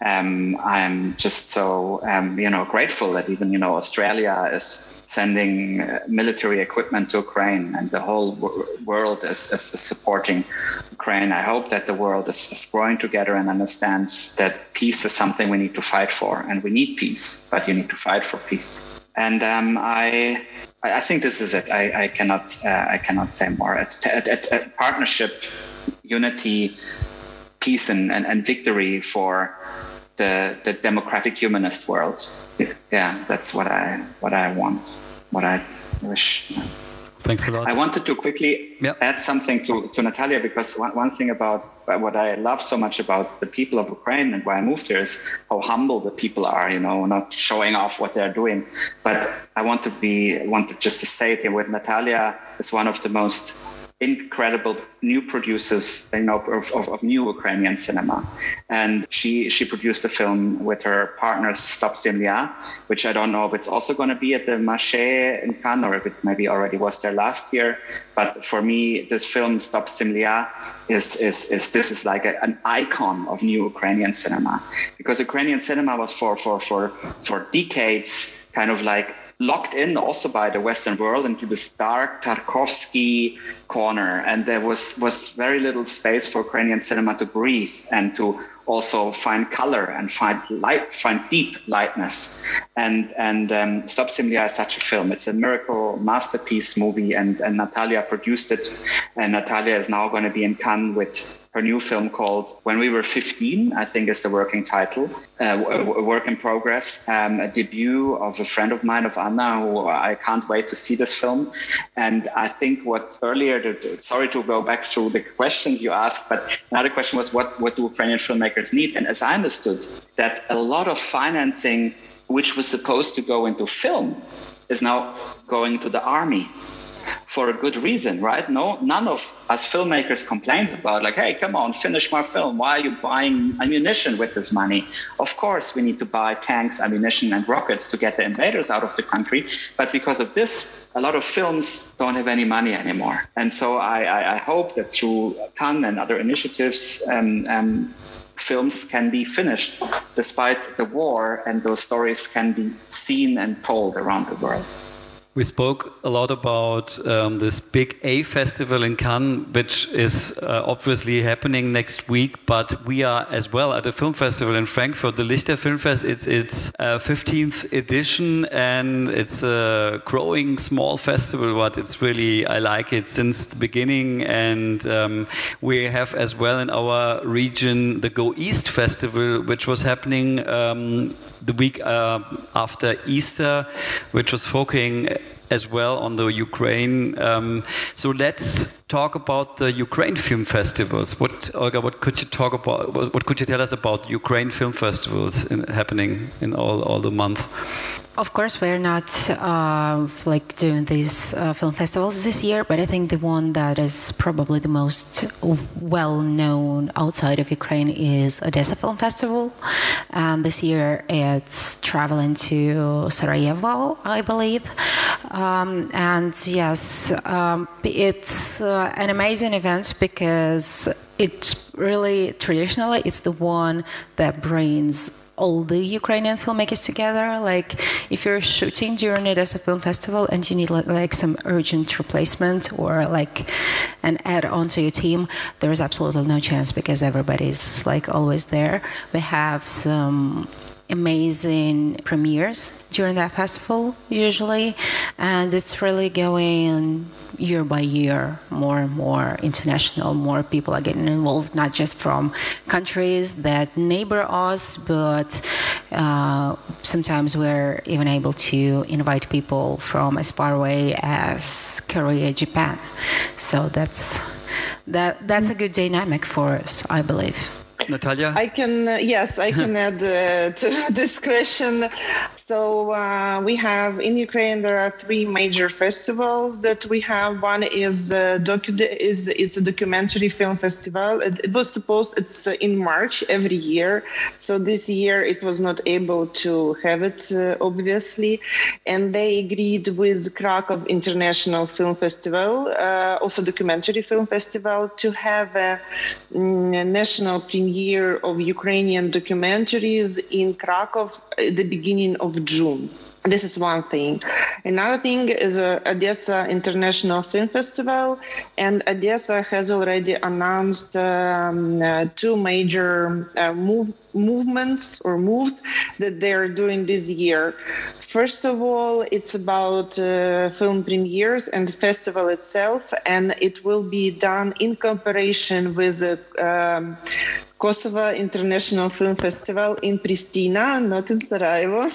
Um, I'm just so, um, you know, grateful that even, you know, Australia is sending uh, military equipment to Ukraine, and the whole world is, is, is, supporting Ukraine. I hope that the world is, is, growing together and understands that peace is something we need to fight for, and we need peace, but you need to fight for peace. And um, I, I think this is it. I, I cannot, uh, I cannot say more. At, at, at, at partnership, unity, peace, and, and, and victory for the, the democratic humanist world. Yeah, that's what I what I want what I wish. Thanks a lot. I wanted to quickly yep. add something to, to Natalia because one, one thing about uh, what I love so much about the people of Ukraine and why I moved here is how humble the people are, you know, not showing off what they're doing. But I want to be, want to just to say it here with Natalia is one of the most incredible new producers, you know, of, of, of, new Ukrainian cinema. And she she produced a film with her partner Stop Zemlya, which I don't know if it's also going to be at the Marché in Cannes or if it maybe already was there last year. But for me, this film Stop Zemlya is is, is this is like a, an icon of new Ukrainian cinema because Ukrainian cinema was for for for for decades kind of like locked in also by the Western world into this dark Tarkovsky corner, and there was was very little space for Ukrainian cinema to breathe and to also find color and find light, find deep lightness. And and um, is such a film. It's a miracle masterpiece movie, and and Natalia produced it, and Natalia is now going to be in Cannes with her new film called When We Were 15, I think is the working title, uh, a work in progress, um, a debut of a friend of mine, of Anna, who I can't wait to see this film. And I think what earlier, sorry to go back through the questions you asked, but another question was what, what do Ukrainian filmmakers need? And as I understood, that a lot of financing, which was supposed to go into film, is now going to the army for a good reason, right? No, none of us filmmakers complains about like, hey, come on, finish my film. Why are you buying ammunition with this money? Of course, we need to buy tanks, ammunition, and rockets to get the invaders out of the country. But because of this, a lot of films don't have any money anymore. And so I, I, I hope that through Cannes and other initiatives, um, um, films can be finished despite the war, and those stories can be seen and told around the world. We spoke a lot about um, this big A festival in Cannes, which is uh, obviously happening next week. But we are as well at a film festival in Frankfurt, the Lichter Filmfest. It's its uh, 15th edition, and it's a growing small festival. But it's really I like it since the beginning. And um, we have as well in our region the Go East Festival, which was happening um, the week uh, after Easter, which was focusing as well on the Ukraine. Um, so let's talk about the Ukraine film festivals. What, Olga, what could you talk about? What could you tell us about Ukraine film festivals in, happening in all, all the month? Of course, we're not uh, like doing these uh, film festivals this year, but I think the one that is probably the most well known outside of Ukraine is Odessa Film Festival. And this year it's traveling to Sarajevo, I believe. Um, and yes, um, it's uh, an amazing event because it's really traditionally it's the one that brings all the Ukrainian filmmakers together. Like if you're shooting during it as a film festival and you need like, some urgent replacement or like an add on to your team, there is absolutely no chance because everybody's like always there. We have some amazing premieres during that festival usually. And it's really going year by year more and more international more people are getting involved not just from countries that neighbor us but uh, sometimes we're even able to invite people from as far away as korea japan. So that's that that's a good dynamic for us i believe Natalia? I can, uh, yes, I can add uh, to this question. So uh, we have in Ukraine there are three major festivals that we have. One is uh, docu- is is a documentary film festival. It, it was supposed it's in March every year. So this year it was not able to have it uh, obviously, and they agreed with Krakow International Film Festival, uh, also documentary film festival, to have a, mm, a national premiere of Ukrainian documentaries in Krakow at the beginning of June. This is one thing. Another thing is uh, Odessa International Film Festival, and Odessa has already announced um, uh, two major uh, move, movements or moves that they are doing this year. First of all, it's about uh, film premieres and the festival itself, and it will be done in cooperation with the um, Kosovo International Film Festival in Pristina, not in Sarajevo.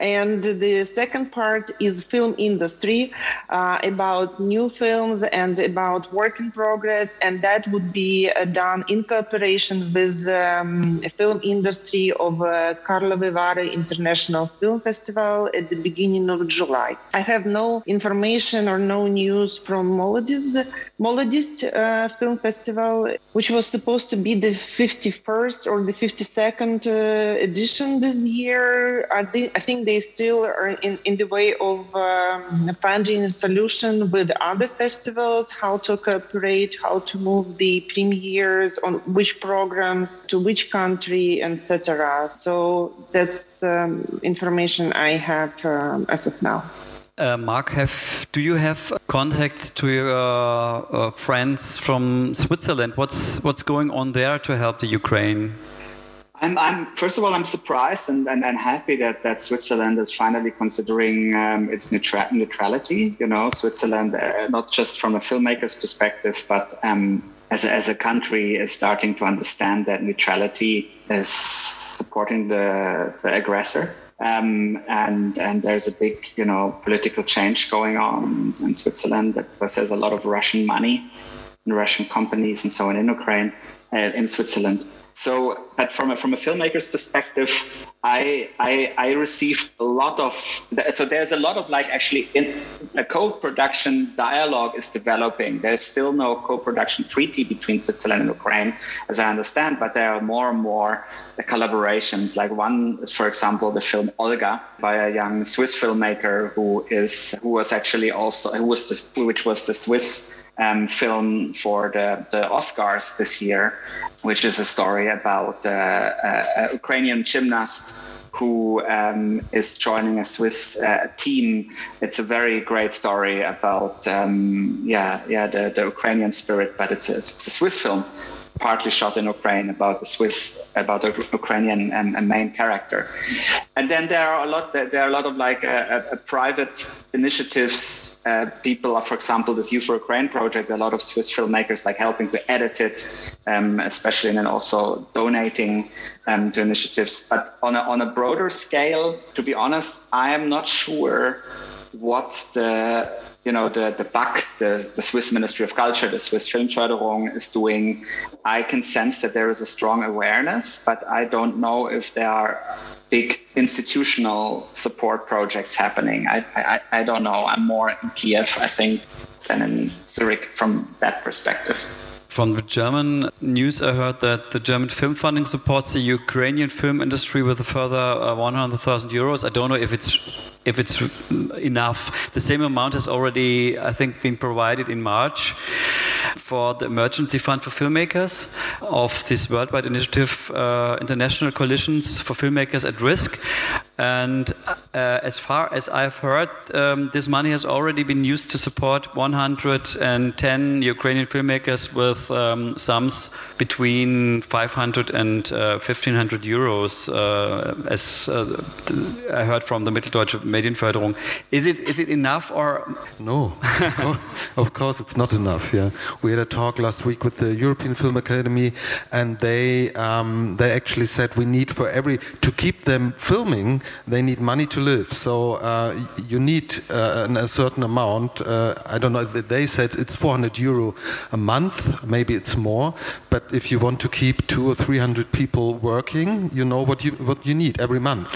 and the second part is film industry uh, about new films and about work in progress and that would be uh, done in cooperation with um, film industry of uh, Karlovy Vary International Film Festival at the beginning of July. I have no information or no news from Molodist, Molodist uh, Film Festival, which was supposed to be the 51st or the 52nd uh, edition this year. I think, I think they still are in, in the way of um, finding a solution with other festivals, how to cooperate, how to move the premieres on which programs to which country, etc. So that's um, information I have um, as of now. Uh, Mark, have do you have contacts to your uh, uh, friends from Switzerland? What's what's going on there to help the Ukraine? I'm, I'm, first of all, I'm surprised and, and, and happy that, that Switzerland is finally considering um, its neutra- neutrality. You know, Switzerland, uh, not just from a filmmaker's perspective, but um, as, a, as a country, is starting to understand that neutrality is supporting the, the aggressor. Um, and and there's a big you know political change going on in Switzerland because there's a lot of Russian money and Russian companies and so on in Ukraine, uh, in Switzerland. So, but from a, from a filmmaker's perspective, I, I, I received a lot of so there's a lot of like actually in a co-production dialogue is developing. There's still no co-production treaty between Switzerland and Ukraine, as I understand, but there are more and more collaborations. Like one for example, the film Olga by a young Swiss filmmaker who is who was actually also who was the, which was the Swiss um, film for the, the Oscars this year, which is a story about uh, a, a Ukrainian gymnast who um, is joining a Swiss uh, team. It's a very great story about um, yeah yeah the, the Ukrainian spirit, but it's a, it's a Swiss film partly shot in Ukraine about the Swiss, about the Ukrainian and, and main character. And then there are a lot, there are a lot of like uh, uh, uh private initiatives. Uh, people are, for example, this Youth for Ukraine project, a lot of Swiss filmmakers like helping to edit it, um, especially and then also donating um, to initiatives. But on a, on a broader scale, to be honest, I am not sure what the you know the the BAK, the, the Swiss Ministry of Culture, the Swiss Filmförderung is doing. I can sense that there is a strong awareness, but I don't know if there are big institutional support projects happening. I I, I don't know. I'm more in Kiev, I think, than in Zurich from that perspective. From the German news, I heard that the German film funding supports the Ukrainian film industry with a further uh, 100,000 euros. I don't know if it's if it's enough. The same amount has already, I think, been provided in March for the emergency fund for filmmakers of this worldwide initiative, uh, International Coalitions for Filmmakers at Risk. And uh, as far as I've heard, um, this money has already been used to support 110 Ukrainian filmmakers with um, sums between 500 and uh, 1500 euros, uh, as uh, I heard from the Mitteldeutsche Medienförderung. Is it is it enough or no? Of course, of course, it's not enough. Yeah, we had a talk last week with the European Film Academy, and they um, they actually said we need for every to keep them filming, they need money to live. So uh, you need uh, a certain amount. Uh, I don't know. They said it's 400 euro a month. Maybe it's more. But if you want to keep two or three hundred people working, you know what you what you need every month.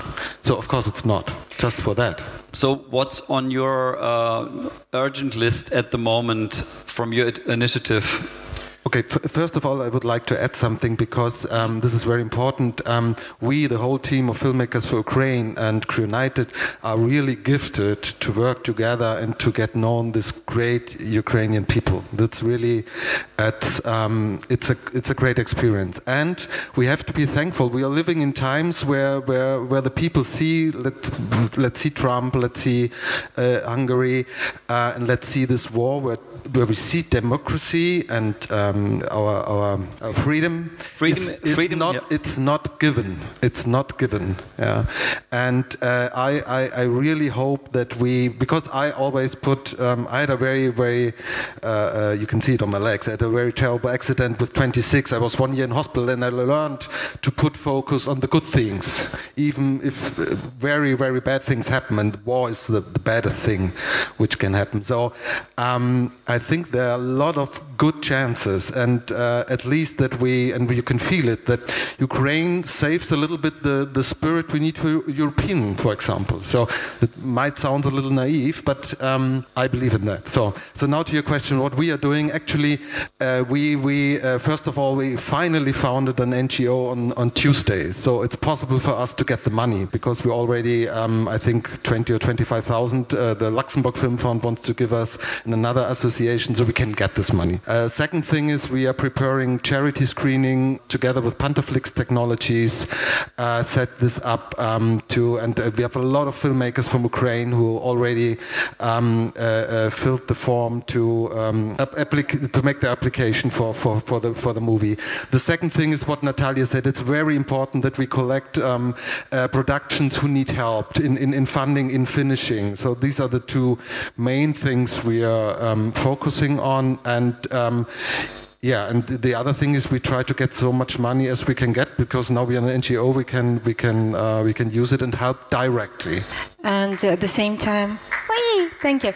So of course it's not just for that that. So, what's on your uh, urgent list at the moment from your initiative? Okay, first of all, I would like to add something because um, this is very important. Um, we, the whole team of Filmmakers for Ukraine and Crew United, are really gifted to work together and to get known this great Ukrainian people. That's really, it's, um, it's, a, it's a great experience. And we have to be thankful. We are living in times where, where, where the people see, let's, let's see Trump, let's see uh, Hungary, uh, and let's see this war where, where we see democracy and uh, um, our, our, our, freedom, freedom, is, is freedom, not yeah. it's not given. It's not given. Yeah, and uh, I, I, I really hope that we because I always put um, I had a very very uh, uh, you can see it on my legs. I had a very terrible accident with 26. I was one year in hospital and I learned to put focus on the good things, even if uh, very very bad things happen. And war is the, the better thing which can happen. So um, I think there are a lot of good chances, and uh, at least that we and you can feel it that Ukraine saves a little bit the, the spirit we need for European, for example. So it might sound a little naive, but um, I believe in that. So so now to your question, what we are doing actually, uh, we we uh, first of all we finally founded an NGO on on Tuesday, so it's possible for us to get the money because we already um, I think 20 or 25 thousand. Uh, the Luxembourg Film Fund wants to give us in another association, so we can get this money. Uh, second thing is we are preparing charity screening together with Pantaflix Technologies. Uh, set this up um, to, and uh, we have a lot of filmmakers from Ukraine who already um, uh, uh, filled the form to um, to make the application for, for, for the for the movie. The second thing is what Natalia said. It's very important that we collect um, productions who need help in, in, in funding in finishing. So these are the two main things we are um, focusing on, and um, yeah, and the other thing is we try to get so much money as we can get because now we are an NGO. We can we can uh, we can use it and help directly. And at the same time, thank you.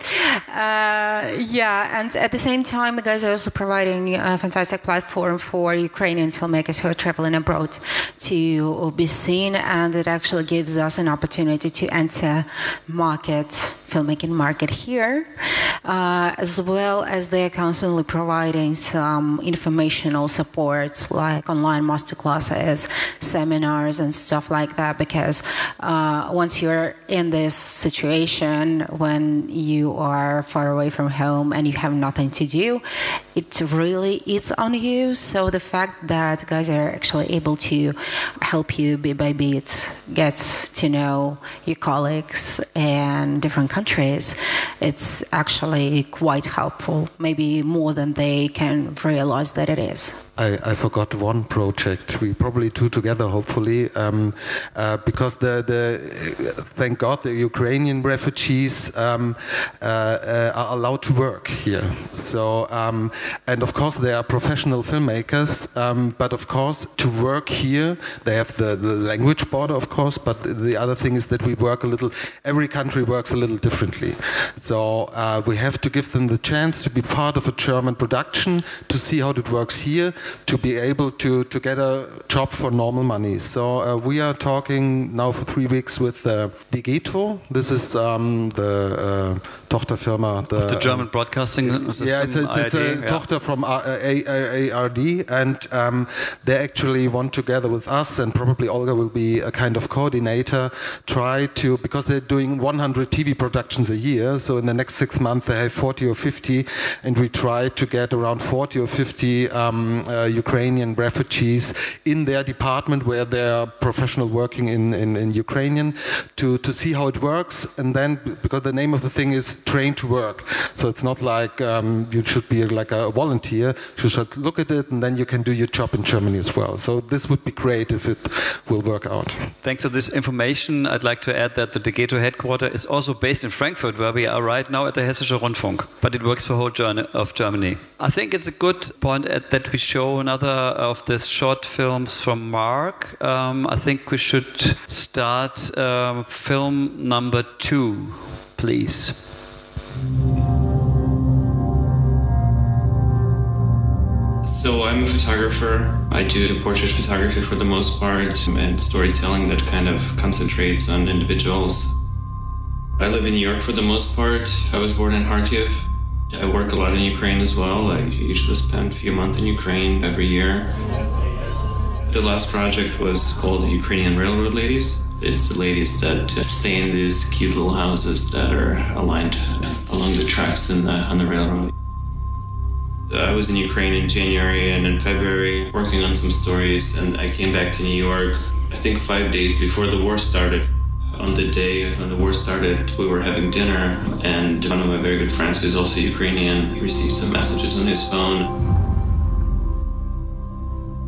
Uh, yeah, and at the same time, the guys are also providing a fantastic platform for Ukrainian filmmakers who are traveling abroad to be seen, and it actually gives us an opportunity to enter market filmmaking market here, uh, as well as they're constantly providing some informational supports like online masterclasses, seminars, and stuff like that. Because uh, once you're in this situation when you are far away from home and you have nothing to do, it really it's on you. So the fact that guys are actually able to help you bit by bit get to know your colleagues and different countries, it's actually quite helpful. Maybe more than they can realize that it is. I, I forgot one project. We probably two together, hopefully, um, uh, because the, the thank God the Ukrainian refugees um, uh, uh, are allowed to work here. So um, and of course they are professional filmmakers, um, but of course to work here they have the, the language border, of course. But the other thing is that we work a little. Every country works a little differently. So uh, we have to give them the chance to be part of a German production to see how it works here to be able to, to get a job for normal money. So uh, we are talking now for three weeks with uh, Degeto. This is um, the uh, Tochterfirma. The, the German um, Broadcasting System. Yeah, it's a, it's a yeah. Tochter from ARD, and um, they actually want together with us, and probably Olga will be a kind of coordinator, try to, because they're doing 100 TV productions a year, so in the next six months they have 40 or 50, and we try to get around 40 or 50 um, uh, Ukrainian refugees in their department where they're professional working in, in, in Ukrainian to, to see how it works, and then, because the name of the thing is trained to work. So it's not like um, you should be like a volunteer. You should look at it and then you can do your job in Germany as well. So this would be great if it will work out. Thanks for this information. I'd like to add that the Degeto headquarters is also based in Frankfurt, where we are right now at the Hessische Rundfunk, but it works for whole journey of Germany. I think it's a good point that we show another of the short films from Mark. Um, I think we should start uh, film number two, please. So I'm a photographer. I do portrait photography for the most part and storytelling that kind of concentrates on individuals. I live in New York for the most part. I was born in Kharkiv. I work a lot in Ukraine as well. I usually spend a few months in Ukraine every year. The last project was called Ukrainian Railroad Ladies. It's the ladies that stay in these cute little houses that are aligned along the tracks in the, on the railroad. I was in Ukraine in January and in February working on some stories, and I came back to New York, I think five days before the war started. On the day when the war started, we were having dinner, and one of my very good friends, who's also Ukrainian, received some messages on his phone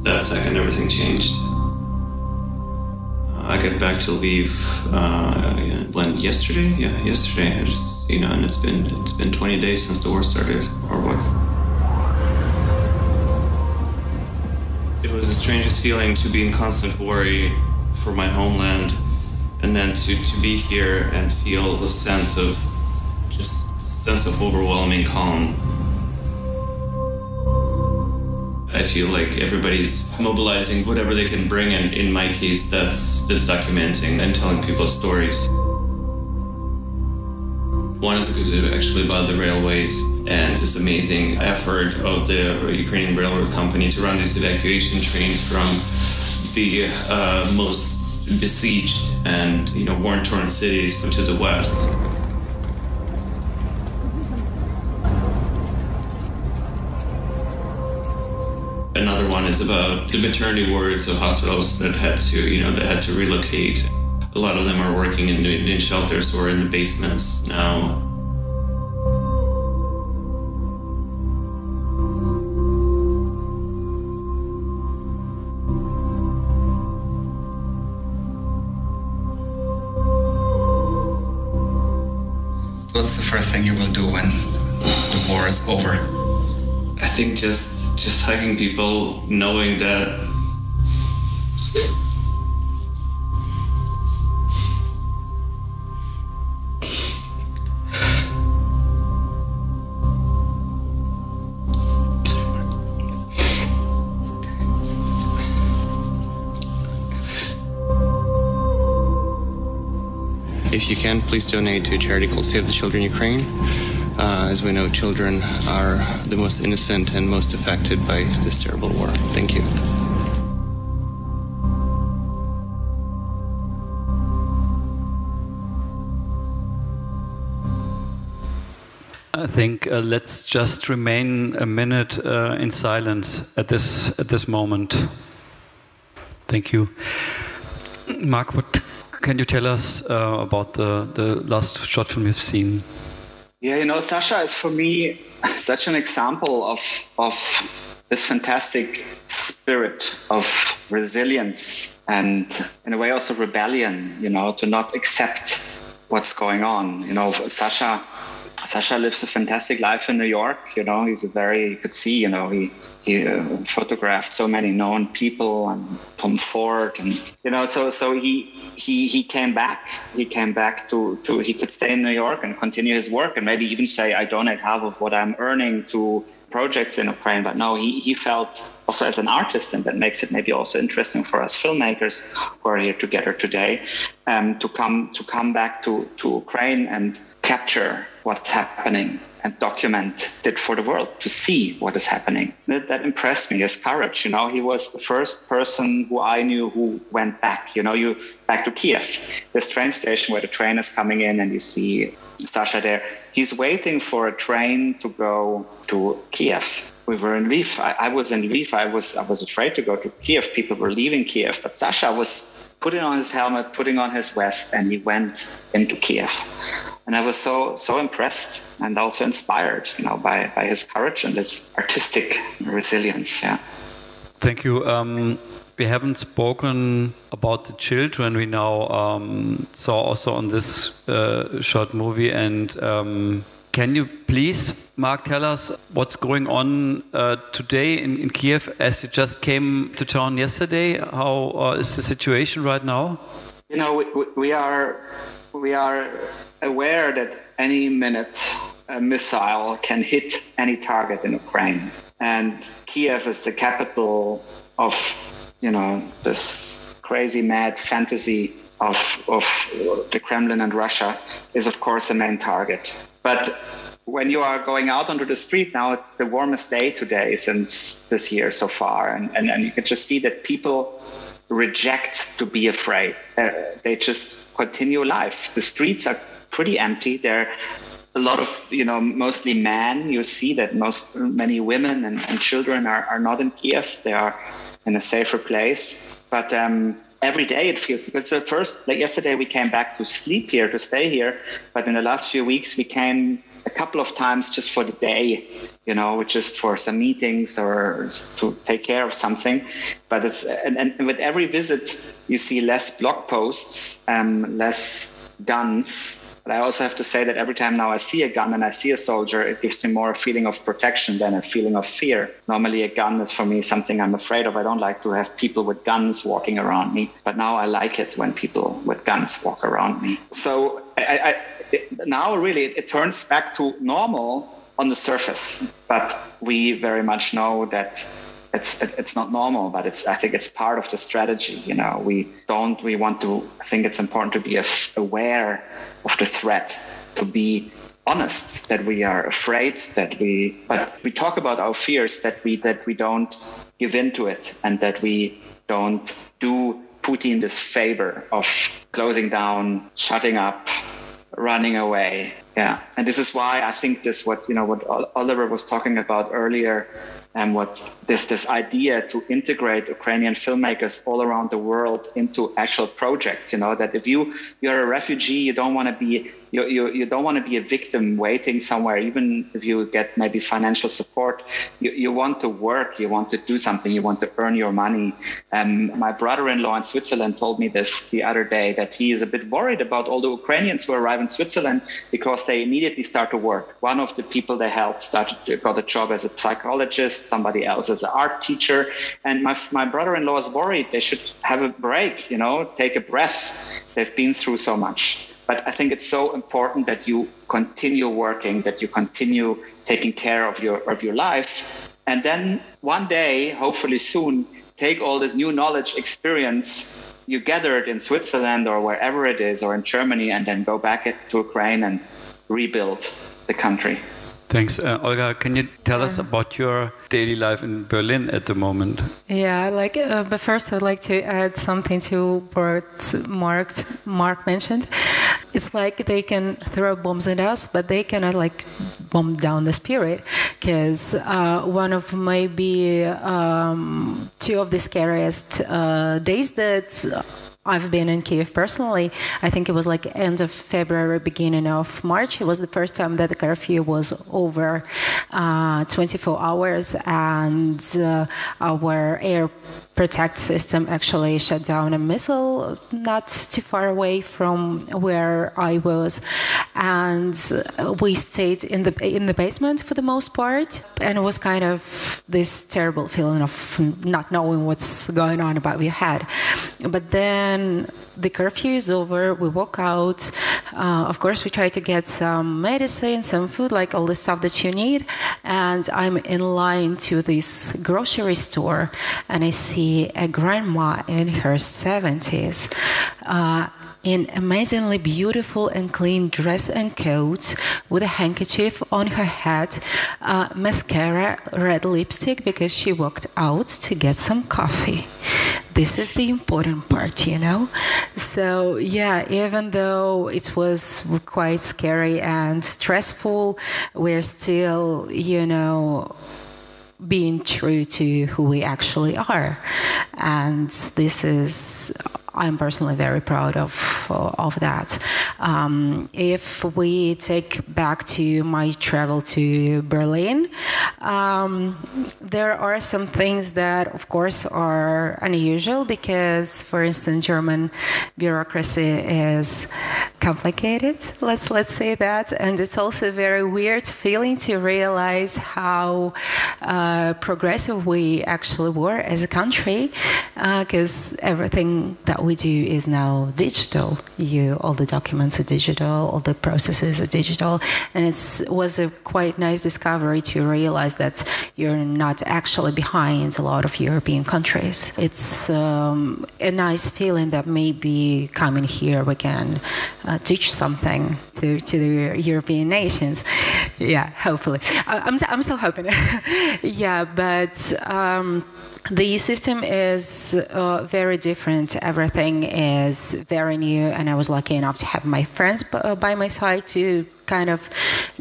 that second, everything changed. I got back to Lviv uh, when yesterday, yeah, yesterday. Just, you know, and it's been it's been 20 days since the war started, or what? It was the strangest feeling to be in constant worry for my homeland, and then to, to be here and feel the sense of just sense of overwhelming calm. I feel like everybody's mobilizing whatever they can bring, and in my case, that's that's documenting and telling people stories. One is actually about the railways and this amazing effort of the Ukrainian railroad company to run these evacuation trains from the uh, most besieged and you know war-torn cities to the west. Another one is about the maternity wards of hospitals that had to, you know, that had to relocate. A lot of them are working in, in shelters or in the basements now. What's the first thing you will do when the war is over? I think just just hugging people, knowing that If you can, please donate to a charity called Save the Children Ukraine. Uh, as we know, children are the most innocent and most affected by this terrible war. Thank you. I think uh, let's just remain a minute uh, in silence at this at this moment. Thank you, Mark. What can you tell us uh, about the the last short film you've seen? Yeah, you know, Sasha is for me such an example of of this fantastic spirit of resilience and in a way also rebellion, you know, to not accept what's going on. You know, Sasha Sasha lives a fantastic life in New York. You know, he's a very you could see. You know, he he uh, photographed so many known people and Tom Ford, and you know, so so he he he came back. He came back to to he could stay in New York and continue his work, and maybe even say, I donate half of what I'm earning to projects in Ukraine. But no, he he felt also as an artist, and that makes it maybe also interesting for us filmmakers who are here together today, um, to come to come back to to Ukraine and capture what's happening and document it for the world to see what is happening. That, that, impressed me, his courage. You know, he was the first person who I knew who went back. You know, you back to Kiev, this train station where the train is coming in, and you see Sasha there. He's waiting for a train to go to Kiev. We were in Lviv. I, I was in Lviv. I was I was afraid to go to Kiev. People were leaving Kiev, but Sasha was putting on his helmet, putting on his vest, and he went into Kiev and I was so so impressed and also inspired, you know, by by his courage and his artistic resilience. Yeah. Thank you. Um, we haven't spoken about the children we now um, saw also on this uh, short movie, and um, can you please, Mark, tell us what's going on uh, today in, in, Kiev as you just came to town yesterday? How uh, is the situation right now? You know, we, we are we are aware that any minute a missile can hit any target in Ukraine. And Kiev is the capital of, you know, this crazy mad fantasy of, of the Kremlin and Russia is, of course, the main target. But when you are going out onto the street now, it's the warmest day today since this year so far. And, and, and you can just see that people reject to be afraid. Uh, they just continue life. The streets are pretty empty. There are a lot of you know mostly men you see that most many women and, and children are, are not in kiev they are in a safer place but um, every day it feels because the first like yesterday we came back to sleep here to stay here but in the last few weeks we came a couple of times just for the day, you know, just for some meetings or to take care of something. But it's and, and with every visit, you see less blog posts, um, less guns. But I also have to say that every time now I see a gun and I see a soldier, it gives me more a feeling of protection than a feeling of fear. Normally, a gun is for me something I'm afraid of. I don't like to have people with guns walking around me. But now I like it when people with guns walk around me. So I, I it, now really it, it turns back to normal on the surface, but we very much know that it's it's not normal, but it's I think it's part of the strategy. You know, we don't we want to I think it's important to be aware of the threat, to be honest that we are afraid that we but we talk about our fears that we that we don't give in to it and that we don't do Putin this favor of closing down, shutting up, running away. Yeah, and this is why I think this what you know what Oliver was talking about earlier and what this this idea to integrate Ukrainian filmmakers all around the world into actual projects. You know that if you you're a refugee, you don't want to be you, you, you don't want to be a victim waiting somewhere, even if you get maybe financial support. You, you want to work, you want to do something, you want to earn your money. Um, my brother-in-law in Switzerland told me this the other day that he is a bit worried about all the Ukrainians who arrive in Switzerland because they immediately start to work. One of the people they helped started got a job as a psychologist somebody else as an art teacher. And my, my brother-in-law is worried they should have a break, you know, take a breath. They've been through so much. But I think it's so important that you continue working, that you continue taking care of your of your life. And then one day, hopefully soon, take all this new knowledge, experience you gathered in Switzerland or wherever it is, or in Germany, and then go back to Ukraine and rebuild the country. Thanks. Uh, Olga, can you tell us about your daily life in Berlin at the moment? Yeah, like, uh, but first I'd like to add something to what Mark, Mark mentioned. It's like they can throw bombs at us, but they cannot like bomb down the spirit. Because uh, one of maybe um, two of the scariest uh, days that I've been in Kiev personally. I think it was like end of February, beginning of March. It was the first time that the curfew was over uh, 24 hours, and uh, our air protect system actually shut down a missile not too far away from where I was, and we stayed in the in the basement for the most part, and it was kind of this terrible feeling of not knowing what's going on about your head. But then when the curfew is over, we walk out. Uh, of course, we try to get some medicine, some food, like all the stuff that you need. And I'm in line to this grocery store, and I see a grandma in her 70s. Uh, in amazingly beautiful and clean dress and coat with a handkerchief on her head, uh, mascara, red lipstick because she walked out to get some coffee. This is the important part, you know? So, yeah, even though it was quite scary and stressful, we're still, you know, being true to who we actually are. And this is I'm personally very proud of of that. Um, if we take back to my travel to Berlin, um, there are some things that, of course, are unusual because, for instance, German bureaucracy is complicated. Let's let's say that, and it's also a very weird feeling to realize how uh, progressive we actually were as a country, because uh, everything that we do is now digital. You, all the documents are digital, all the processes are digital, and it was a quite nice discovery to realize that you're not actually behind a lot of European countries. It's um, a nice feeling that maybe coming here we can uh, teach something to, to the European nations. Yeah, hopefully. I'm, I'm still hoping. yeah, but. Um, the system is uh, very different. Everything is very new, and I was lucky enough to have my friends uh, by my side to kind of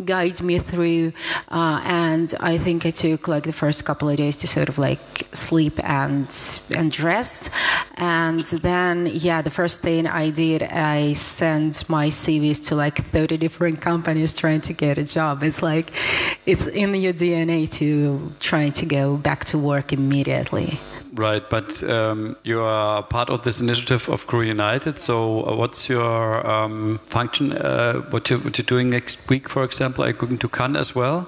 guide me through. Uh, and I think I took like the first couple of days to sort of like sleep and and rest. And then, yeah, the first thing I did, I sent my CVs to like 30 different companies trying to get a job. It's like it's in your DNA to try to go back to work immediately. Right, but um, you are part of this initiative of Crew United. So, uh, what's your um, function? Uh, what, you, you're doing next week, for example? Are you going to Cannes as well?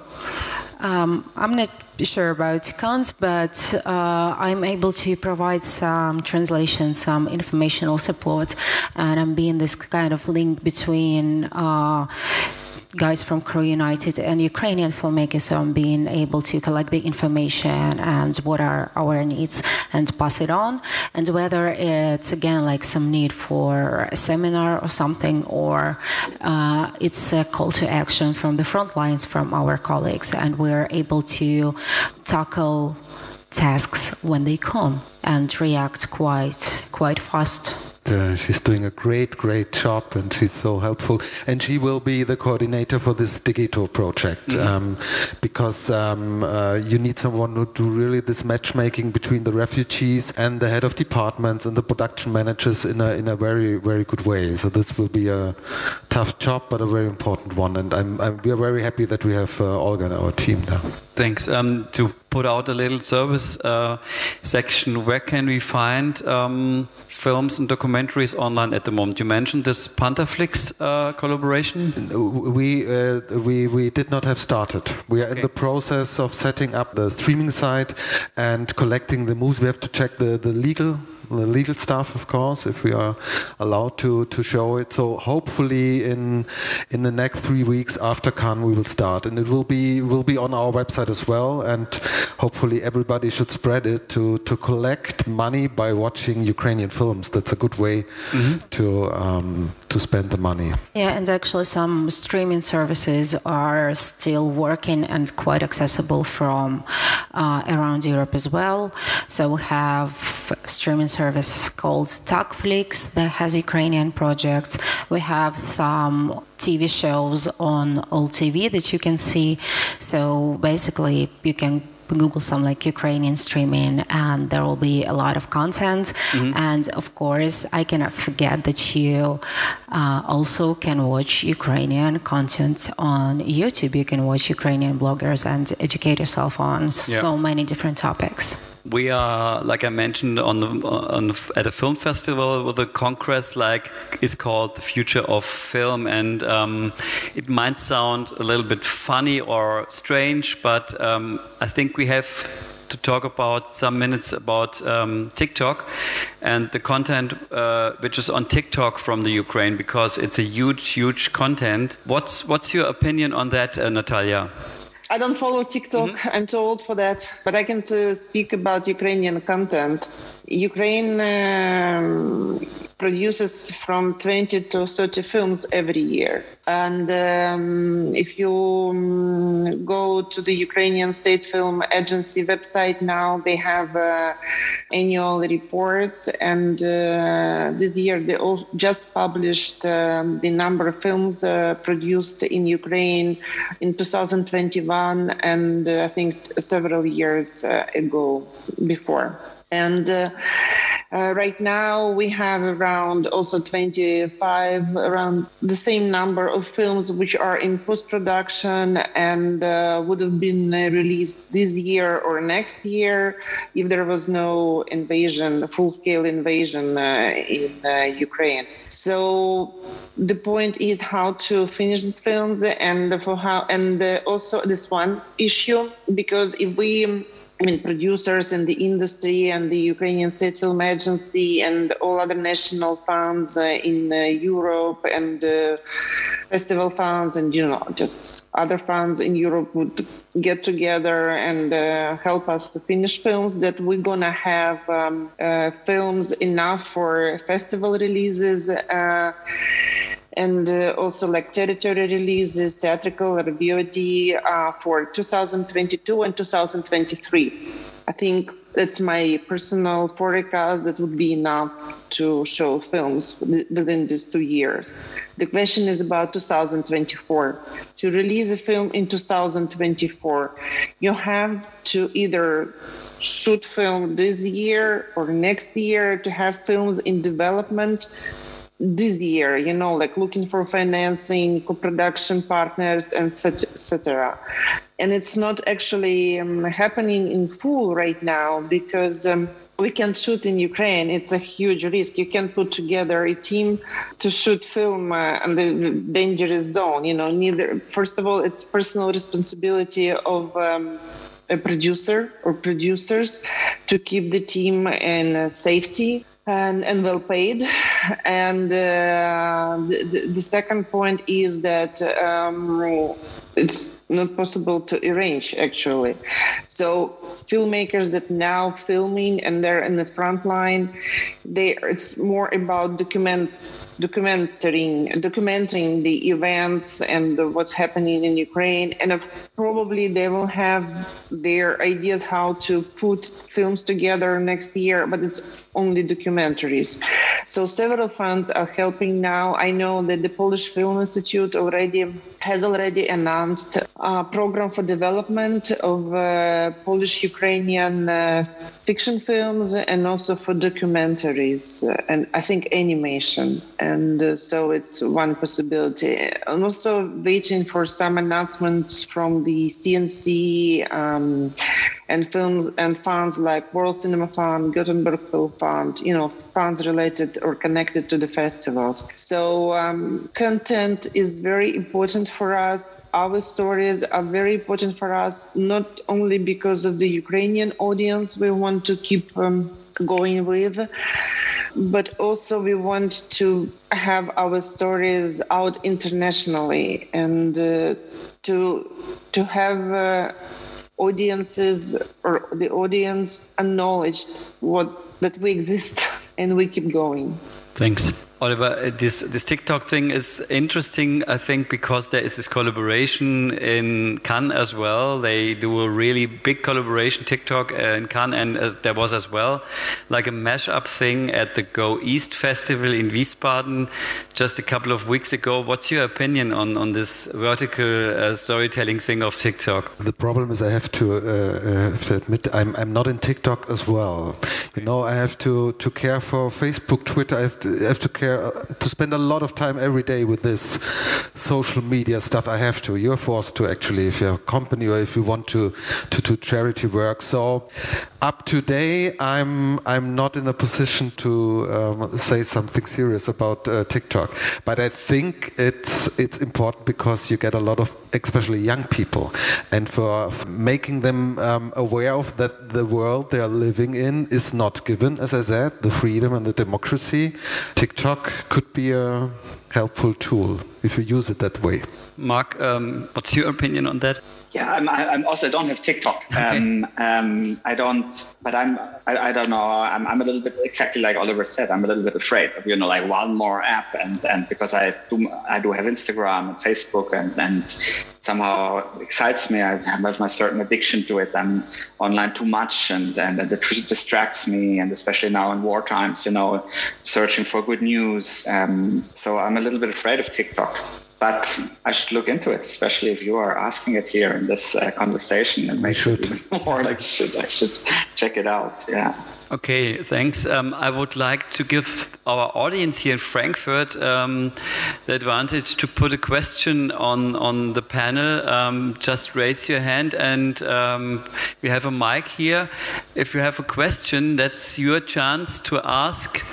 Um, I'm not sure about Cannes, but uh, I'm able to provide some translation, some informational support, and I'm being this kind of link between uh, guys from Crew United and Ukrainian filmmakers on being able to collect the information and what are our needs and pass it on. And whether it's again like some need for a seminar or something, or uh, it's a call to action from the front lines from our colleagues, and we're able to tackle tasks when they come and react quite quite fast. Uh, she's doing a great, great job, and she's so helpful. And she will be the coordinator for this Degeto project, mm-hmm. um, because um, uh, you need someone to do really this matchmaking between the refugees and the head of departments and the production managers in a in a very, very good way. So this will be a tough job, but a very important one. And I'm, I'm we are very happy that we have uh, Olga in our team now. Thanks. Um, to put out a little service uh, section, where can we find? Um, films and documentaries online at the moment. You mentioned this Pantaflix uh, collaboration. We uh, we we did not have started. We are okay. in the process of setting up the streaming site and collecting the movies. We have to check the the legal the legal stuff, of course, if we are allowed to, to show it. So hopefully in in the next three weeks after Cannes we will start, and it will be will be on our website as well. And hopefully everybody should spread it to to collect money by watching Ukrainian films. That's a good way mm-hmm. to um, to spend the money. Yeah, and actually some streaming services are still working and quite accessible from uh, around Europe as well. So we have streaming service called Takflix that has Ukrainian projects. We have some TV shows on All TV that you can see. So basically, you can Google some like Ukrainian streaming, and there will be a lot of content. Mm-hmm. And of course, I cannot forget that you uh, also can watch Ukrainian content on YouTube. You can watch Ukrainian bloggers and educate yourself on yeah. so many different topics we are, like I mentioned, on the, on at a film festival with a congress like is called the Future of Film, and um, it might sound a little bit funny or strange, but um, I think we have to talk about some minutes about um, TikTok and the content uh, which is on TikTok from the Ukraine because it's a huge, huge content. What's what's your opinion on that, uh, Natalia? I don't follow TikTok. Mm-hmm. I'm too old for that. But I can uh, speak about Ukrainian content. Ukraine um, produces from 20 to 30 films every year. And um, if you um, go to the Ukrainian State Film Agency website now, they have uh, annual reports. And uh, this year they just published um, the number of films uh, produced in Ukraine in 2021 and uh, I think several years uh, ago before. And uh, uh, right now we have around also 25, around the same number of films which are in post production and uh, would have been uh, released this year or next year if there was no invasion, full scale invasion uh, in uh, Ukraine. So the point is how to finish these films and for how, and also this one issue because if we I mean, producers in the industry and the Ukrainian State Film Agency and all other national funds uh, in uh, Europe and uh, festival funds and, you know, just other funds in Europe would get together and uh, help us to finish films that we're going to have um, uh, films enough for festival releases uh, and uh, also like territory releases, theatrical VOD uh, for 2022 and 2023. I think that's my personal forecast that would be enough to show films within these two years. The question is about 2024. To release a film in 2024, you have to either shoot film this year or next year to have films in development this year you know like looking for financing co-production partners and such etc and it's not actually um, happening in full right now because um, we can shoot in Ukraine. It's a huge risk. You can put together a team to shoot film uh, in the dangerous zone. You know, neither. First of all, it's personal responsibility of. Um, a producer or producers to keep the team in uh, safety and, and well paid. And uh, the, the, second point is that um, it's not possible to arrange actually. So filmmakers that now filming and they're in the front line, they it's more about document documenting documenting the events and the, what's happening in Ukraine, and probably they will have their ideas how to put films together next year, but it's only documentaries. So several funds are helping now. I know that the Polish Film Institute already has already announced a program for development of uh, Polish Ukrainian uh, fiction films and also for documentaries uh, and I think animation. And uh, so it's one possibility. I'm also waiting for some announcements from the CNC um, and films and funds like World Cinema Fund, Gothenburg Film Fund, you know, funds related or connected to the festivals. So um, content is very important for us. Our stories are very important for us, not only because of the Ukrainian audience we want to keep um, going with, but also we want to have our stories out internationally and uh, to to have. Uh, audiences or the audience acknowledged what that we exist and we keep going. Thanks. Oliver, uh, this this TikTok thing is interesting, I think, because there is this collaboration in Cannes as well. They do a really big collaboration TikTok in Cannes, and as there was as well like a mashup thing at the Go East Festival in Wiesbaden just a couple of weeks ago. What's your opinion on on this vertical uh, storytelling thing of TikTok? The problem is, I have to uh, uh, have to admit, I'm I'm not in TikTok as well. You know, I have to to care for Facebook, Twitter. I have to, I have to care uh, to spend a lot of time every day with this social media stuff. I have to. You're forced to actually, if you're a company or if you want to to do charity work. So up to today, I'm I'm not in a position to um, say something serious about uh, TikTok. But I think it's it's important because you get a lot of, especially young people, and for making them um, aware of that the world they are living in is not given, as I said, the freedom and the democracy. TikTok could be a helpful tool if you use it that way. Marc, um, what's your opinion on that? Yeah, I'm, I'm also I don't have TikTok. Okay. Um, um, I don't, but I'm I, I don't know. I'm, I'm a little bit exactly like Oliver said. I'm a little bit afraid of you know like one more app and and because I do I do have Instagram and Facebook and and somehow excites me. I have a certain addiction to it. I'm online too much and and, and it distracts me and especially now in war times, you know, searching for good news. Um, so I'm a little bit afraid of TikTok but I should look into it, especially if you are asking it here in this uh, conversation. Makes it even more like should I should check it out. Yeah. Okay, thanks. Um, I would like to give our audience here in Frankfurt um, the advantage to put a question on on the panel. Um, just raise your hand, and um, we have a mic here. If you have a question, that's your chance to ask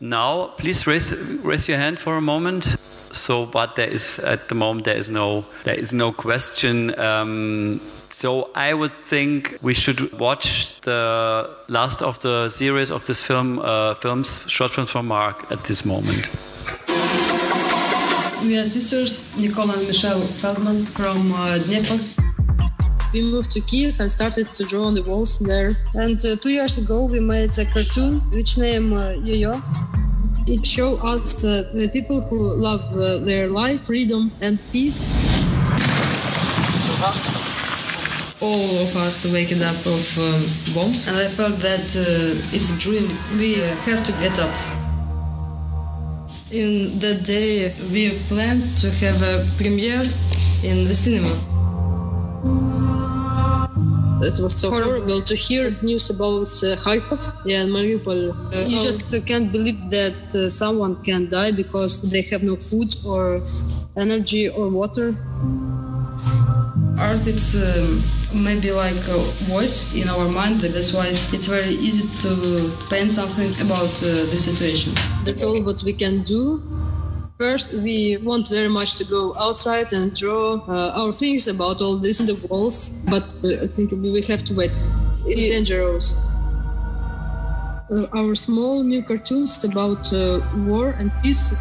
now. Please raise raise your hand for a moment so but there is at the moment there is no there is no question um, so I would think we should watch the last of the series of this film uh, films short films from Marc at this moment. We are sisters, Nicole and Michelle Feldman from uh, Dnieper. We moved to Kiev and started to draw on the walls there. And uh, two years ago, we made a cartoon which name uh, Yo-Yo. It shows us uh, people who love uh, their life, freedom, and peace. all of us waking up of um, bombs, and I felt that uh, it's a dream. We uh, have to get up. In that day, we planned to have a premiere in the cinema. It was so horrible to hear news about uh, Kharkov yeah, and Mariupol. Uh, you just uh, can't believe that uh, someone can die because they have no food or energy or water. Art, it's um, maybe like a voice in our mind. That's why it's very easy to paint something about uh, the situation. That's all what we can do First, we want very much to go outside and draw uh, our things about all this in the walls, but uh, I think we have to wait. It's dangerous. Uh, our small new cartoons about uh, war and peace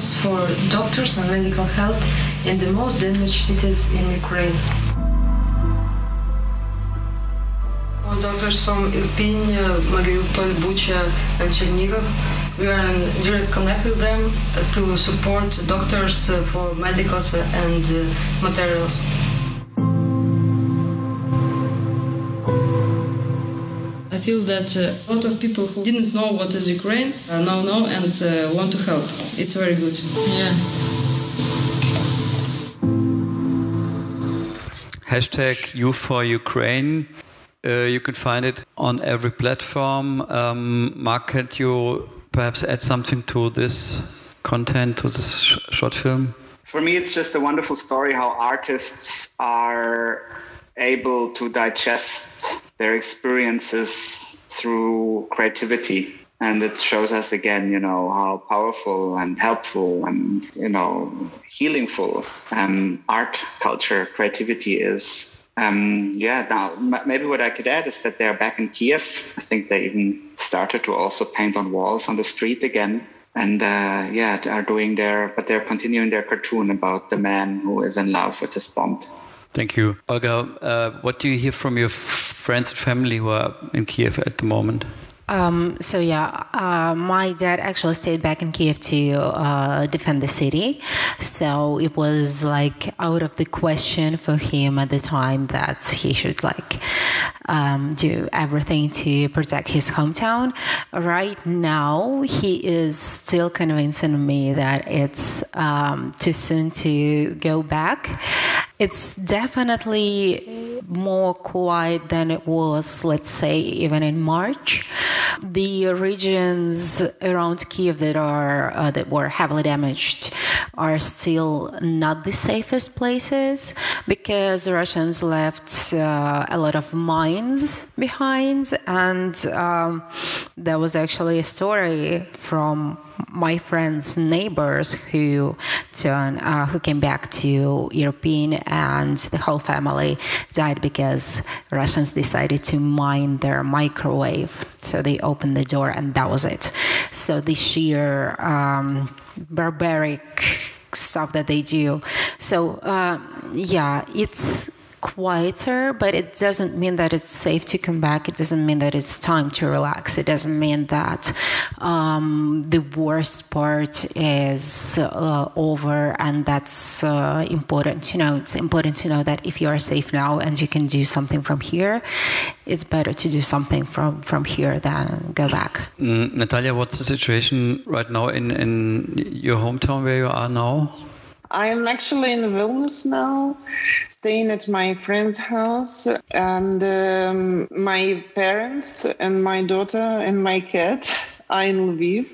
for doctors and medical help in the most damaged cities in Ukraine. Doctors from Irpin, uh, Mariupol, Bucha, and Chernihiv. We are in direct contact with them to support doctors uh, for medicals and uh, materials. Feel that uh, a lot of people who didn't know what is Ukraine uh, now know and uh, want to help. It's very good. Yeah. Hashtag Youth for Ukraine. Uh, you can find it on every platform. Um, Marc, could you perhaps add something to this content, to this sh short film? For me, it's just a wonderful story how artists are able to digest their experiences through creativity. And it shows us again you know how powerful and helpful and you know healingful um, art culture creativity is. Um, yeah now maybe what i could add is that they're back in kiev. I think they even started to also paint on walls on the street again. And uh, yeah are doing their but they're continuing their cartoon about the man who is in love with his bomb Thank you. Olga, uh, what do you hear from your friends and family who are in Kiev at the moment? Um, so yeah, uh, my dad actually stayed back in Kiev to uh, defend the city. So it was like out of the question for him at the time that he should like um, do everything to protect his hometown. Right now, he is still convincing me that it's um, too soon to go back. It's definitely more quiet than it was, let's say, even in March. The regions around Kiev that are uh, that were heavily damaged are still not the safest places because Russians left uh, a lot of mines behind, and um, there was actually a story from my friends' neighbors who turn, uh, who came back to European and the whole family died because Russians decided to mine their microwave. So they opened the door and that was it. So the sheer um, barbaric stuff that they do. So uh, yeah, it's quieter, but it doesn't mean that it's safe to come back. It doesn't mean that it's time to relax. It doesn't mean that um, the worst part is uh, over, and that's uh, important to know. It's important to know that if you are safe now and you can do something from here, it's better to do something from, from here than go back. Mm, Natalia, what's the situation right now in, in your hometown where you are now? I am actually in Vilnius now, staying at my friend's house, and um, my parents and my daughter and my cat are in Lviv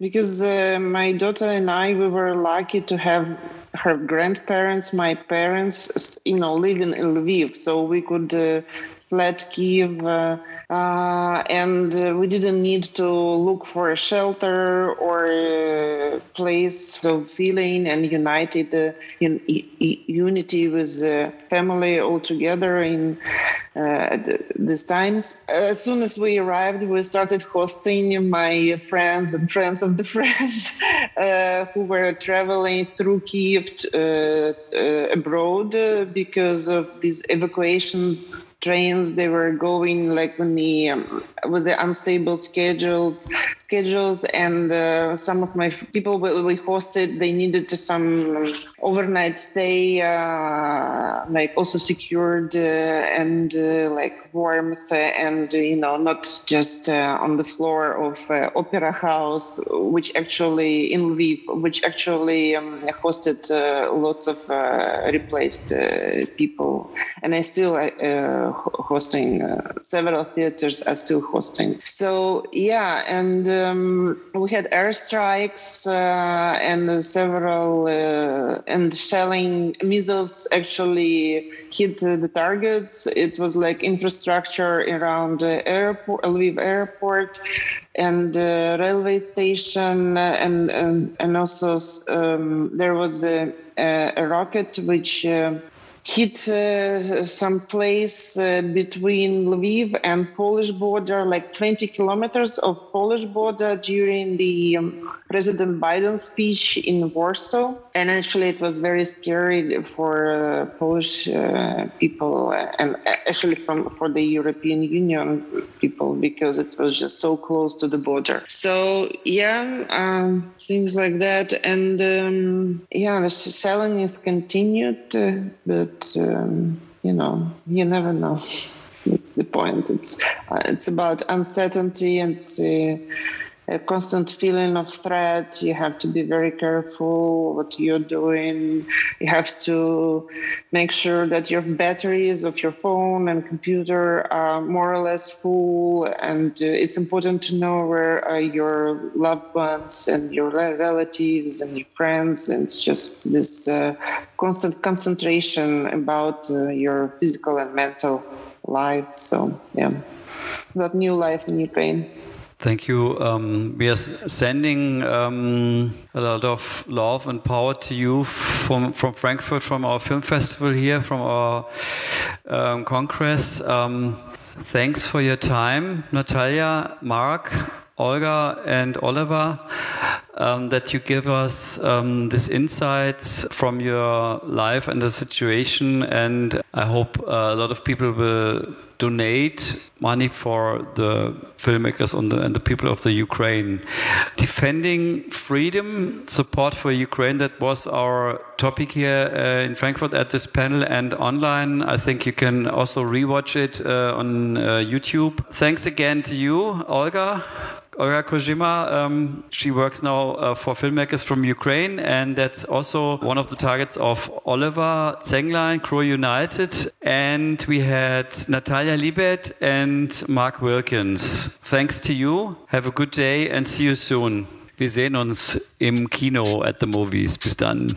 because uh, my daughter and I we were lucky to have her grandparents, my parents, you know, living in Lviv, so we could uh, flat Kiev, uh, uh, and uh, we didn't need to look for a shelter or a place of feeling and united in unity with family all together in uh, these times. As soon as we arrived, we started hosting my friends and friends of the friends uh, who were traveling through Kiev uh, uh, abroad uh, because of this evacuation trains they were going like when the um, was the unstable scheduled schedules and uh, some of my people we hosted they needed some overnight stay uh, like also secured uh, and uh, like warmth and you know not just uh, on the floor of uh, opera house which actually in lviv which actually um, hosted lots of replaced people. And i still hosting. Uh, several theaters are still hosting. So yeah, and um, we had airstrikes uh, and several uh, and shelling missiles actually hit the targets. It was like infrastructure around the airport, Lviv airport, and the railway station, and and, and also um, there was a, a, rocket which. Uh, hit uh, some place uh, between Lviv and Polish border, like 20 kilometers of Polish border during the um, President Biden's speech in Warsaw. And actually, it was very scary for uh, Polish uh, people and actually from for the European Union people because it was just so close to the border. So yeah, um, things like that, and um, yeah, the selling is continued, uh, but um, you know, you never know. That's the point. It's uh, it's about uncertainty and uh, a constant feeling of threat. You have to be very careful what you're doing. You have to make sure that your batteries of your phone and computer are more or less full. And uh, it's important to know where are your loved ones and your relatives and your friends. And it's just this uh, constant concentration about uh, your physical and mental life. So, yeah, about new life in Ukraine. Thank you. Um, we are sending um, a lot of love and power to you from, from Frankfurt, from our film festival here, from our um, congress. Um, thanks for your time, Natalia, Marc, Olga, and Oliver, um, that you give us um, these insights from your life and the situation. And I hope a lot of people will donate money for the filmmakers the, and the people of the Ukraine. Defending freedom, support for Ukraine, that was our topic here uh, in Frankfurt at this panel and online. I think you can also rewatch it uh, on uh, YouTube. Thanks again to you, Olga. Olga Kozhema, um, she works now uh, for filmmakers from Ukraine, and that's also one of the targets of Oliver Zenglein, Crew United. And we had Natalia Libet and Marc Wilkins. Thanks to you. Have a good day and see you soon. Wir sehen uns im Kino at the movies. Bis dann.